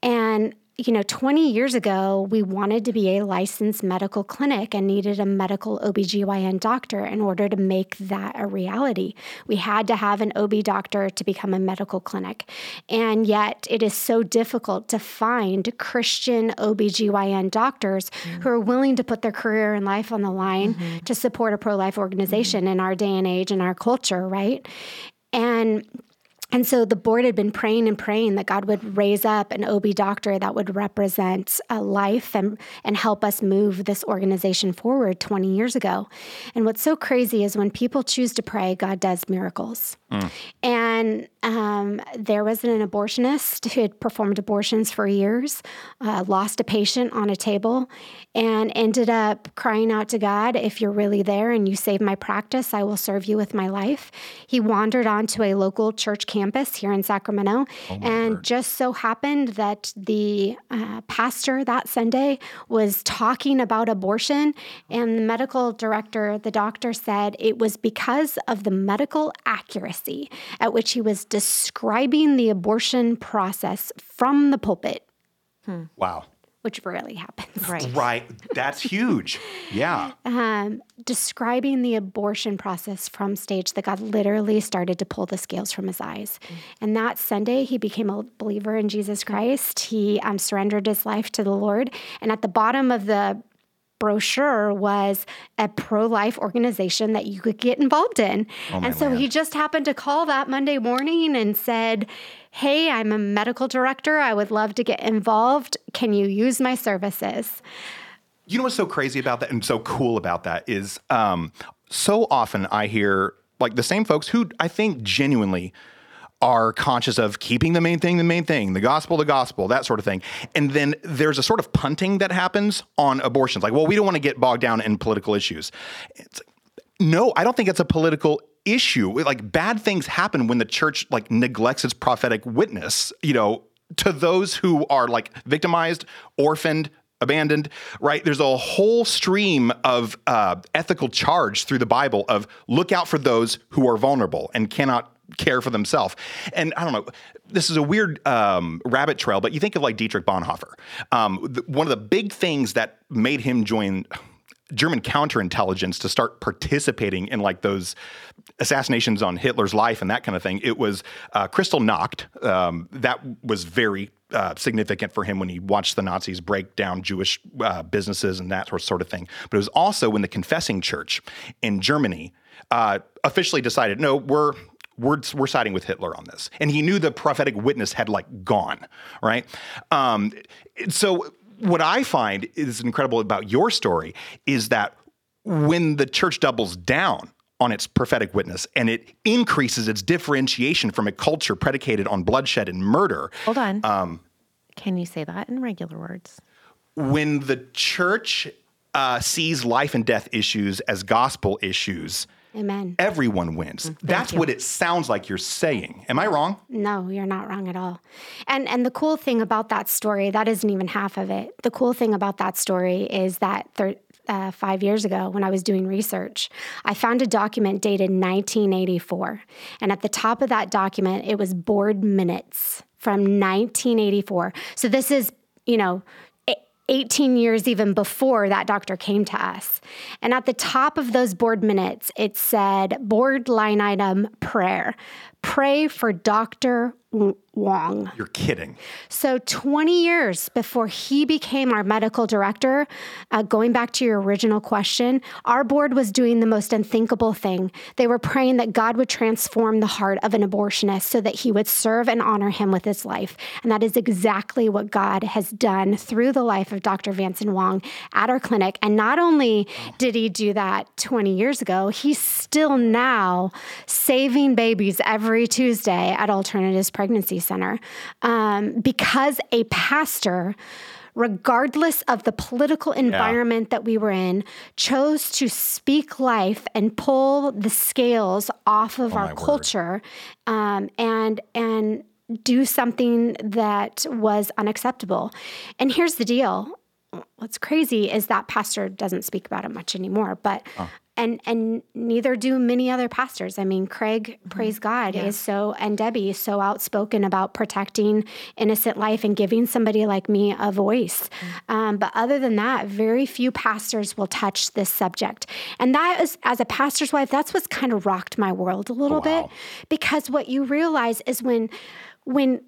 And you know, 20 years ago, we wanted to be a licensed medical clinic and needed a medical OBGYN doctor in order to make that a reality. We had to have an OB doctor to become a medical clinic. And yet, it is so difficult to find Christian OBGYN doctors mm-hmm. who are willing to put their career and life on the line mm-hmm. to support a pro life organization mm-hmm. in our day and age and our culture, right? And and so the board had been praying and praying that God would raise up an OB doctor that would represent a life and, and help us move this organization forward 20 years ago. And what's so crazy is when people choose to pray, God does miracles. Mm. And um, there was an abortionist who had performed abortions for years, uh, lost a patient on a table, and ended up crying out to God, If you're really there and you save my practice, I will serve you with my life. He wandered onto a local church campus here in Sacramento, oh and word. just so happened that the uh, pastor that Sunday was talking about abortion, and the medical director, the doctor said it was because of the medical accuracy accuracy at which he was describing the abortion process from the pulpit. Hmm. Wow. Which rarely happens. Right. Right. That's huge. Yeah. Um, describing the abortion process from stage that God literally started to pull the scales from his eyes. Mm. And that Sunday, he became a believer in Jesus Christ. He um, surrendered his life to the Lord. And at the bottom of the brochure was a pro life organization that you could get involved in. Oh and so land. he just happened to call that Monday morning and said, Hey, I'm a medical director. I would love to get involved. Can you use my services? You know what's so crazy about that and so cool about that is um, so often I hear like the same folks who I think genuinely are conscious of keeping the main thing the main thing, the gospel the gospel, that sort of thing. And then there's a sort of punting that happens on abortions. Like, well, we don't want to get bogged down in political issues. It's, no, I don't think it's a political issue. Like bad things happen when the church like neglects its prophetic witness, you know, to those who are like victimized, orphaned, abandoned, right? There's a whole stream of uh, ethical charge through the Bible of look out for those who are vulnerable and cannot care for themselves. And I don't know, this is a weird um, rabbit trail, but you think of like Dietrich Bonhoeffer. Um, one of the big things that made him join German counterintelligence to start participating in like those assassinations on Hitler's life and that kind of thing. It was uh, Kristallnacht. Um, that was very uh, significant for him when he watched the Nazis break down Jewish uh, businesses and that sort of thing. But it was also when the Confessing Church in Germany uh, officially decided, no, we're we're, we're siding with Hitler on this. And he knew the prophetic witness had like gone, right? Um, so what I find is incredible about your story is that when the church doubles down on its prophetic witness and it increases its differentiation from a culture predicated on bloodshed and murder. Hold on. Um, Can you say that in regular words? When the church uh, sees life and death issues as gospel issues, Amen. Everyone wins. Mm, thank That's you. what it sounds like you're saying. Am I wrong? No, you're not wrong at all. And and the cool thing about that story, that isn't even half of it. The cool thing about that story is that thir- uh, five years ago when I was doing research, I found a document dated 1984. And at the top of that document, it was board minutes from 1984. So this is, you know, 18 years even before that doctor came to us. And at the top of those board minutes, it said board line item prayer. Pray for Dr. Wong. You're kidding. So, 20 years before he became our medical director, uh, going back to your original question, our board was doing the most unthinkable thing. They were praying that God would transform the heart of an abortionist so that he would serve and honor him with his life. And that is exactly what God has done through the life of Dr. Vanson Wong at our clinic. And not only did he do that 20 years ago, he's still now saving babies every every Tuesday at Alternatives Pregnancy Center um, because a pastor regardless of the political environment yeah. that we were in, chose to speak life and pull the scales off of oh our culture, um, and and do something that was unacceptable. And here's the deal: what's crazy is that pastor doesn't speak about it much anymore, but. Oh and and neither do many other pastors. I mean, Craig, mm-hmm. praise God, yeah. is so and Debbie is so outspoken about protecting innocent life and giving somebody like me a voice. Mm-hmm. Um, but other than that, very few pastors will touch this subject. And that is, as a pastor's wife, that's what's kind of rocked my world a little wow. bit because what you realize is when when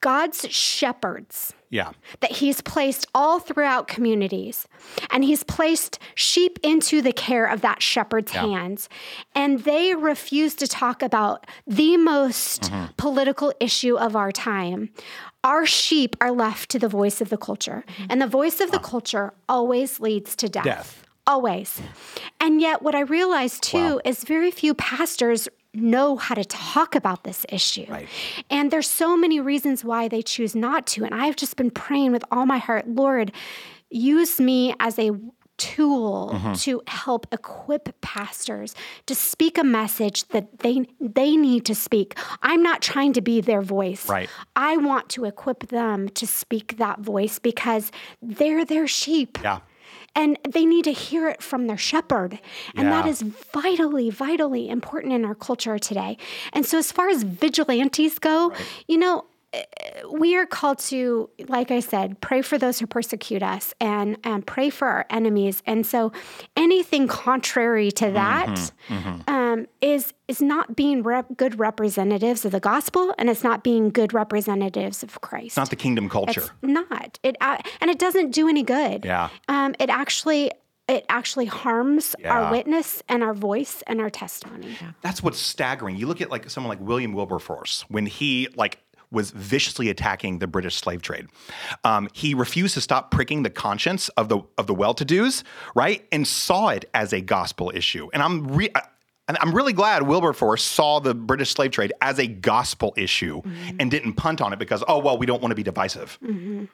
God's shepherds yeah. That he's placed all throughout communities and he's placed sheep into the care of that shepherd's yeah. hands. And they refuse to talk about the most mm-hmm. political issue of our time. Our sheep are left to the voice of the culture. Mm-hmm. And the voice of the culture always leads to death. death. Always. And yet, what I realized too wow. is very few pastors know how to talk about this issue. Right. And there's so many reasons why they choose not to. And I've just been praying with all my heart, Lord, use me as a tool mm-hmm. to help equip pastors to speak a message that they they need to speak. I'm not trying to be their voice. Right. I want to equip them to speak that voice because they're their sheep. Yeah and they need to hear it from their shepherd. And yeah. that is vitally, vitally important in our culture today. And so, as far as vigilantes go, right. you know, we are called to, like I said, pray for those who persecute us and, and pray for our enemies. And so, anything contrary to that mm-hmm, mm-hmm. Um, is is not being rep- good representatives of the gospel, and it's not being good representatives of Christ. It's not the kingdom culture. It's not it, uh, and it doesn't do any good. Yeah. Um, it actually it actually harms yeah. our witness and our voice and our testimony. Yeah. That's what's staggering. You look at like someone like William Wilberforce when he like was viciously attacking the British slave trade. Um, he refused to stop pricking the conscience of the of the well-to-dos, right, and saw it as a gospel issue. And I'm re- and I'm really glad Wilberforce saw the British slave trade as a gospel issue mm-hmm. and didn't punt on it because oh well we don't want to be divisive. Mm-hmm.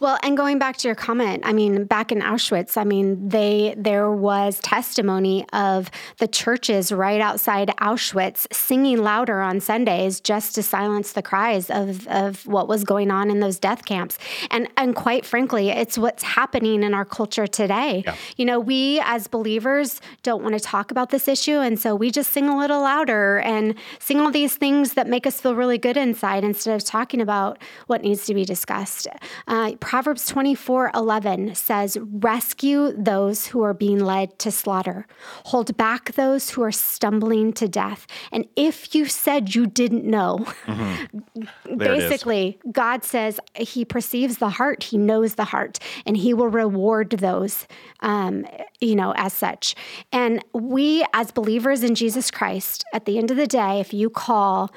Well, and going back to your comment, I mean, back in Auschwitz, I mean, they there was testimony of the churches right outside Auschwitz singing louder on Sundays just to silence the cries of, of what was going on in those death camps. And and quite frankly, it's what's happening in our culture today. Yeah. You know, we as believers don't want to talk about this issue, and so we just sing a little louder and sing all these things that make us feel really good inside instead of talking about what needs to be discussed. Uh, Proverbs 24 11 says, Rescue those who are being led to slaughter, hold back those who are stumbling to death. And if you said you didn't know, mm-hmm. basically, God says He perceives the heart, He knows the heart, and He will reward those, um, you know, as such. And we, as believers in Jesus Christ, at the end of the day, if you call,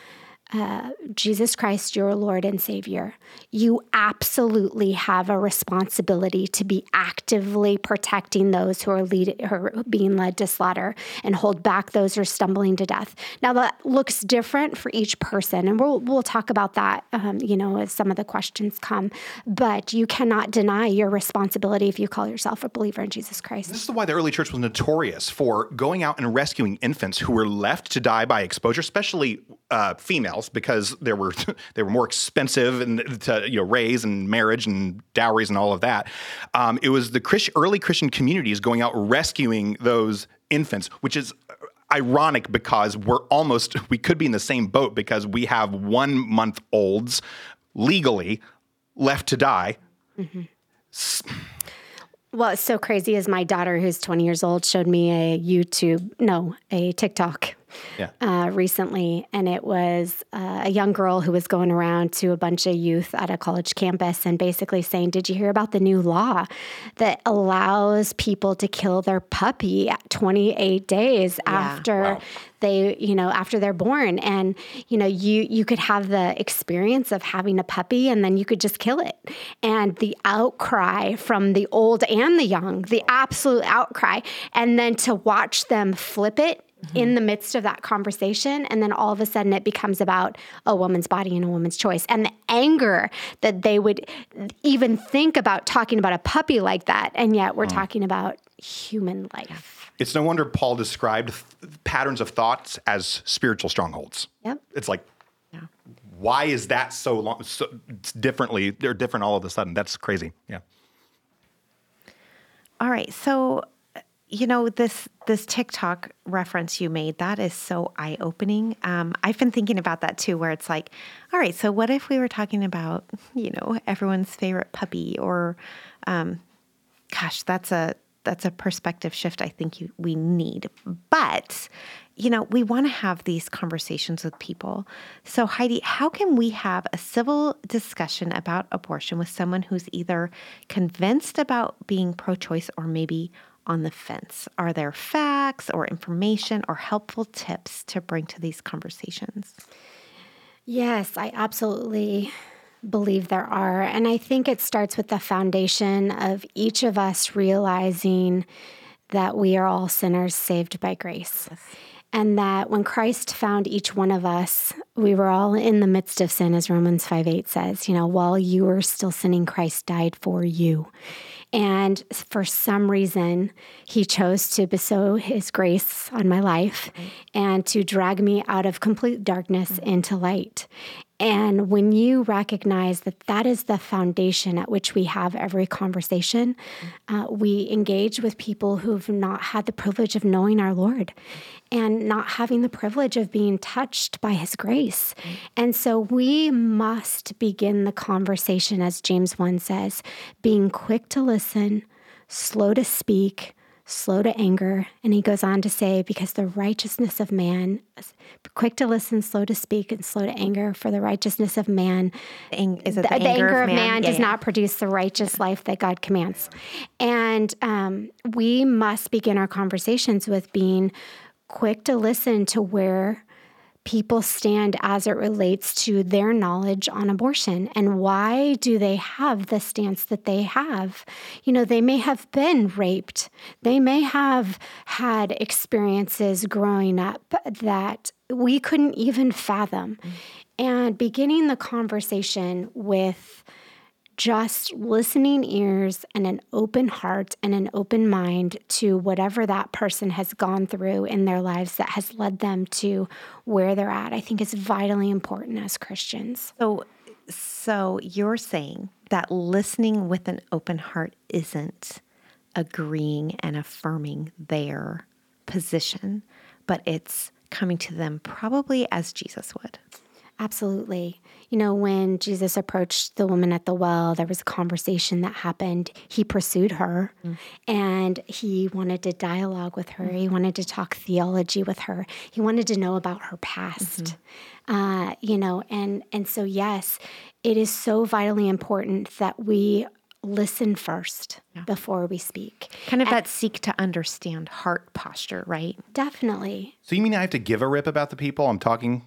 uh, Jesus Christ, your Lord and Savior, you absolutely have a responsibility to be actively protecting those who are, lead, who are being led to slaughter and hold back those who are stumbling to death. Now, that looks different for each person, and we'll, we'll talk about that, um, you know, as some of the questions come. But you cannot deny your responsibility if you call yourself a believer in Jesus Christ. This is why the early church was notorious for going out and rescuing infants who were left to die by exposure, especially uh, females because they were they were more expensive and to you know raise and marriage and dowries and all of that. Um, it was the Christ, early Christian communities going out rescuing those infants, which is ironic because we're almost we could be in the same boat because we have one month olds legally left to die. Mm-hmm. Well, it's so crazy is my daughter, who's 20 years old, showed me a YouTube, no, a TikTok yeah. uh, recently, and it was uh, a young girl who was going around to a bunch of youth at a college campus and basically saying, "Did you hear about the new law that allows people to kill their puppy 28 days yeah. after?" Wow they you know after they're born and you know you you could have the experience of having a puppy and then you could just kill it and the outcry from the old and the young the absolute outcry and then to watch them flip it in the midst of that conversation. And then all of a sudden it becomes about a woman's body and a woman's choice. And the anger that they would even think about talking about a puppy like that. And yet we're mm. talking about human life. It's no wonder Paul described th- patterns of thoughts as spiritual strongholds. Yep. It's like, yeah. why is that so long, so it's differently? They're different all of a sudden. That's crazy. Yeah. All right. So, you know, this this TikTok reference you made, that is so eye-opening. Um, I've been thinking about that too, where it's like, all right, so what if we were talking about, you know, everyone's favorite puppy or um, gosh, that's a that's a perspective shift I think you, we need. But you know, we want to have these conversations with people. So Heidi, how can we have a civil discussion about abortion with someone who's either convinced about being pro-choice or maybe on the fence? Are there facts or information or helpful tips to bring to these conversations? Yes, I absolutely believe there are. And I think it starts with the foundation of each of us realizing that we are all sinners saved by grace. Yes. And that when Christ found each one of us, we were all in the midst of sin, as Romans 5 8 says. You know, while you were still sinning, Christ died for you. And for some reason, he chose to bestow his grace on my life mm. and to drag me out of complete darkness mm. into light. And when you recognize that that is the foundation at which we have every conversation, uh, we engage with people who've not had the privilege of knowing our Lord and not having the privilege of being touched by His grace. And so we must begin the conversation, as James 1 says, being quick to listen, slow to speak slow to anger. And he goes on to say, because the righteousness of man, quick to listen, slow to speak, and slow to anger, for the righteousness of man, is it the, the, the anger, anger, of man, does yeah. not produce the righteous life that God commands. And um, we must begin our conversations with being quick to listen to where people stand as it relates to their knowledge on abortion and why do they have the stance that they have? You know they may have been raped. They may have had experiences growing up that we couldn't even fathom. Mm-hmm. and beginning the conversation with just listening ears and an open heart and an open mind to whatever that person has gone through in their lives that has led them to where they're at, I think is vitally important as Christians. So, so you're saying that listening with an open heart isn't agreeing and affirming their position, but it's coming to them probably as Jesus would. Absolutely. You know, when Jesus approached the woman at the well, there was a conversation that happened. He pursued her mm. and he wanted to dialogue with her. Mm. He wanted to talk theology with her. He wanted to know about her past. Mm-hmm. Uh, you know, and and so yes, it is so vitally important that we listen first yeah. before we speak. Kind of and that seek to understand heart posture, right? Definitely. So you mean I have to give a rip about the people I'm talking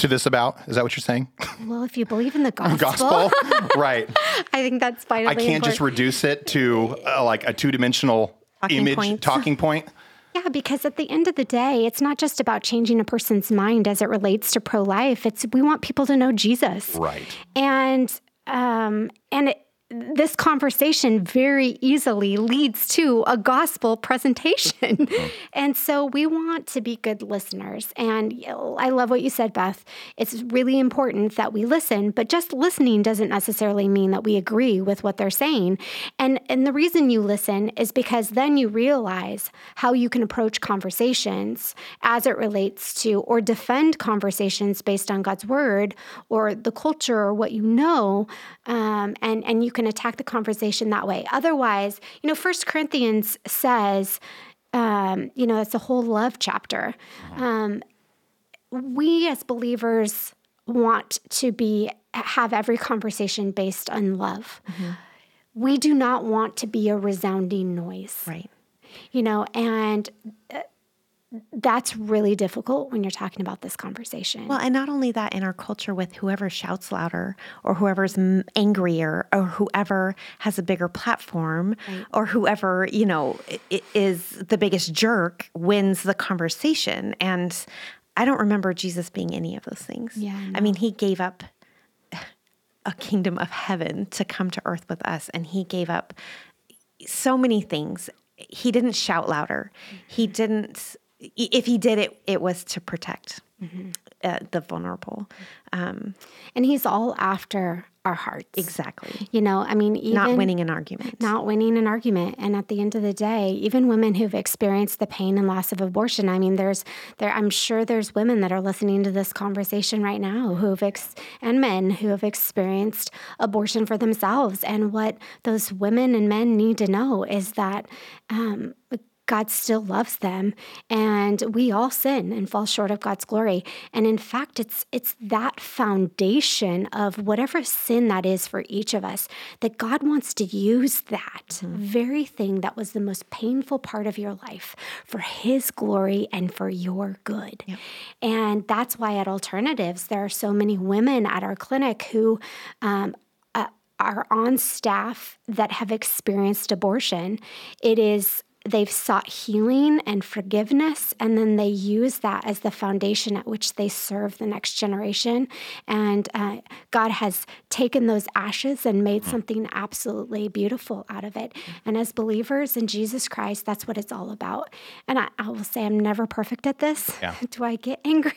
to this about? Is that what you're saying? Well, if you believe in the gospel, gospel, right? I think that's vitally I can't important. just reduce it to uh, like a two dimensional image points. talking point. Yeah, because at the end of the day, it's not just about changing a person's mind as it relates to pro life. It's we want people to know Jesus, right? And um, and it, this conversation very easily leads to a gospel presentation. Mm-hmm. and so we want to be good listeners. And I love what you said, Beth. It's really important that we listen, but just listening doesn't necessarily mean that we agree with what they're saying. And, and the reason you listen is because then you realize how you can approach conversations as it relates to or defend conversations based on God's word or the culture or what you know. Um, and, and you can can attack the conversation that way. Otherwise, you know, First Corinthians says, um, you know, it's a whole love chapter. Uh-huh. Um, we as believers want to be have every conversation based on love. Mm-hmm. We do not want to be a resounding noise. Right. You know, and uh, that's really difficult when you're talking about this conversation. Well, and not only that, in our culture, with whoever shouts louder, or whoever's angrier, or whoever has a bigger platform, right. or whoever you know is the biggest jerk wins the conversation. And I don't remember Jesus being any of those things. Yeah, I, I mean, he gave up a kingdom of heaven to come to earth with us, and he gave up so many things. He didn't shout louder. Mm-hmm. He didn't if he did it, it was to protect mm-hmm. uh, the vulnerable. Um, and he's all after our hearts. Exactly. You know, I mean, even, not winning an argument. Not winning an argument. And at the end of the day, even women who've experienced the pain and loss of abortion, I mean, there's there I'm sure there's women that are listening to this conversation right now who've ex- and men who have experienced abortion for themselves. And what those women and men need to know is that um, God still loves them and we all sin and fall short of God's glory. And in fact, it's it's that foundation of whatever sin that is for each of us that God wants to use that mm-hmm. very thing that was the most painful part of your life for his glory and for your good. Yep. And that's why at Alternatives there are so many women at our clinic who um, uh, are on staff that have experienced abortion. It is they've sought healing and forgiveness, and then they use that as the foundation at which they serve the next generation. And uh, God has taken those ashes and made something absolutely beautiful out of it. And as believers in Jesus Christ, that's what it's all about. And I, I will say, I'm never perfect at this. Yeah. do I get angry?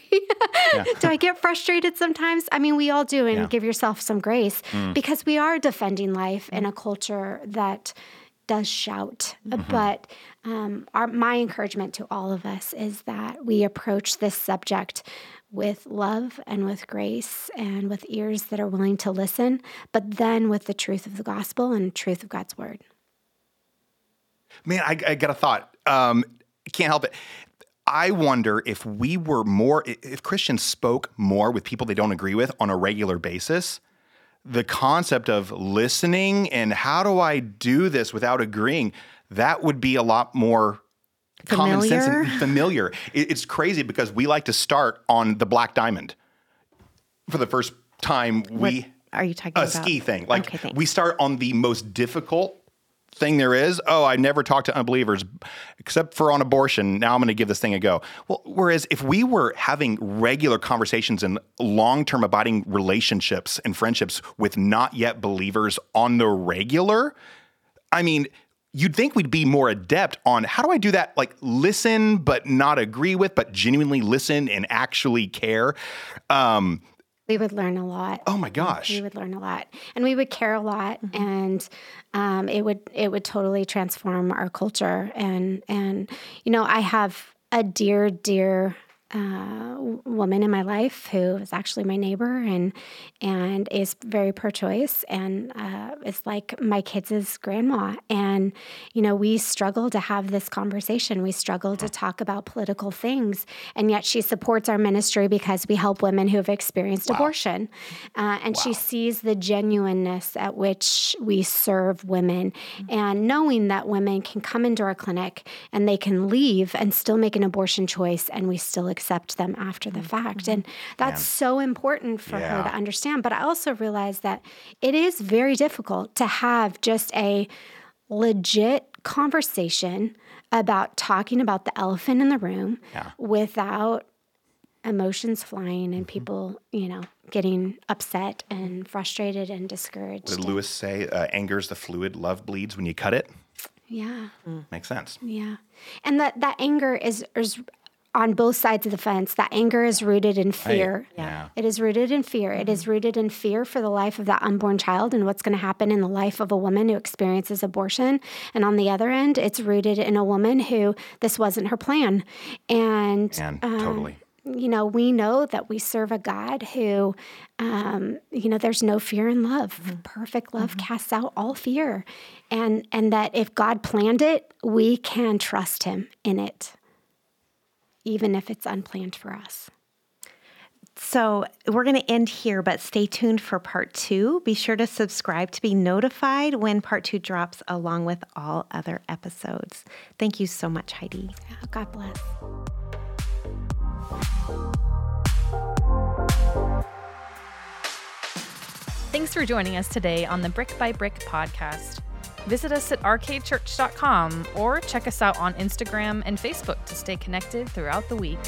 yeah. do I get frustrated sometimes? I mean, we all do, and yeah. give yourself some grace mm. because we are defending life in a culture that does shout. Mm-hmm. But um, our, my encouragement to all of us is that we approach this subject with love and with grace and with ears that are willing to listen, but then with the truth of the gospel and truth of God's word. Man, I, I got a thought. Um, can't help it. I wonder if we were more, if Christians spoke more with people they don't agree with on a regular basis the concept of listening and how do I do this without agreeing, that would be a lot more familiar. common sense and familiar. It's crazy because we like to start on the black diamond for the first time we what are you talking a about? ski thing. Like okay, we start on the most difficult thing there is. Oh, I never talk to unbelievers except for on abortion. Now I'm going to give this thing a go. Well, whereas if we were having regular conversations and long term abiding relationships and friendships with not yet believers on the regular, I mean, you'd think we'd be more adept on how do I do that? Like listen, but not agree with, but genuinely listen and actually care. Um, we would learn a lot. Oh my gosh, we would learn a lot, and we would care a lot, mm-hmm. and um, it would it would totally transform our culture. And and you know, I have a dear, dear uh, woman in my life who is actually my neighbor and and is very pro-choice and uh, is like my kids' grandma. And you know, we struggle to have this conversation. We struggle to talk about political things, and yet she supports our ministry because we help women who have experienced wow. abortion, uh, and wow. she sees the genuineness at which we serve women, mm-hmm. and knowing that women can come into our clinic and they can leave and still make an abortion choice, and we still accept them after the fact. And that's Man. so important for yeah. her to understand. But I also realize that it is very difficult to have just a legit conversation about talking about the elephant in the room yeah. without emotions flying and mm-hmm. people, you know, getting upset and frustrated and discouraged. What did Lewis say? Uh, Anger is the fluid, love bleeds when you cut it. Yeah. Mm. Makes sense. Yeah. And that, that anger is, is on both sides of the fence. That anger is rooted in fear. I, yeah. It is rooted in fear. Mm-hmm. It is mm-hmm. rooted in fear for the life of that unborn child and what's going to happen in the life of a woman who experiences abortion. And on the other end, it's rooted in a woman who this wasn't her plan. And, and um, totally. You know, we know that we serve a God who, um, you know, there's no fear in love. Mm-hmm. Perfect love mm-hmm. casts out all fear, and and that if God planned it, we can trust Him in it even if it's unplanned for us. So we're going to end here, but stay tuned for part two. Be sure to subscribe to be notified when part two drops, along with all other episodes. Thank you so much, Heidi. God bless. Thanks for joining us today on the Brick by Brick podcast. Visit us at arcadechurch.com or check us out on Instagram and Facebook to stay connected throughout the week.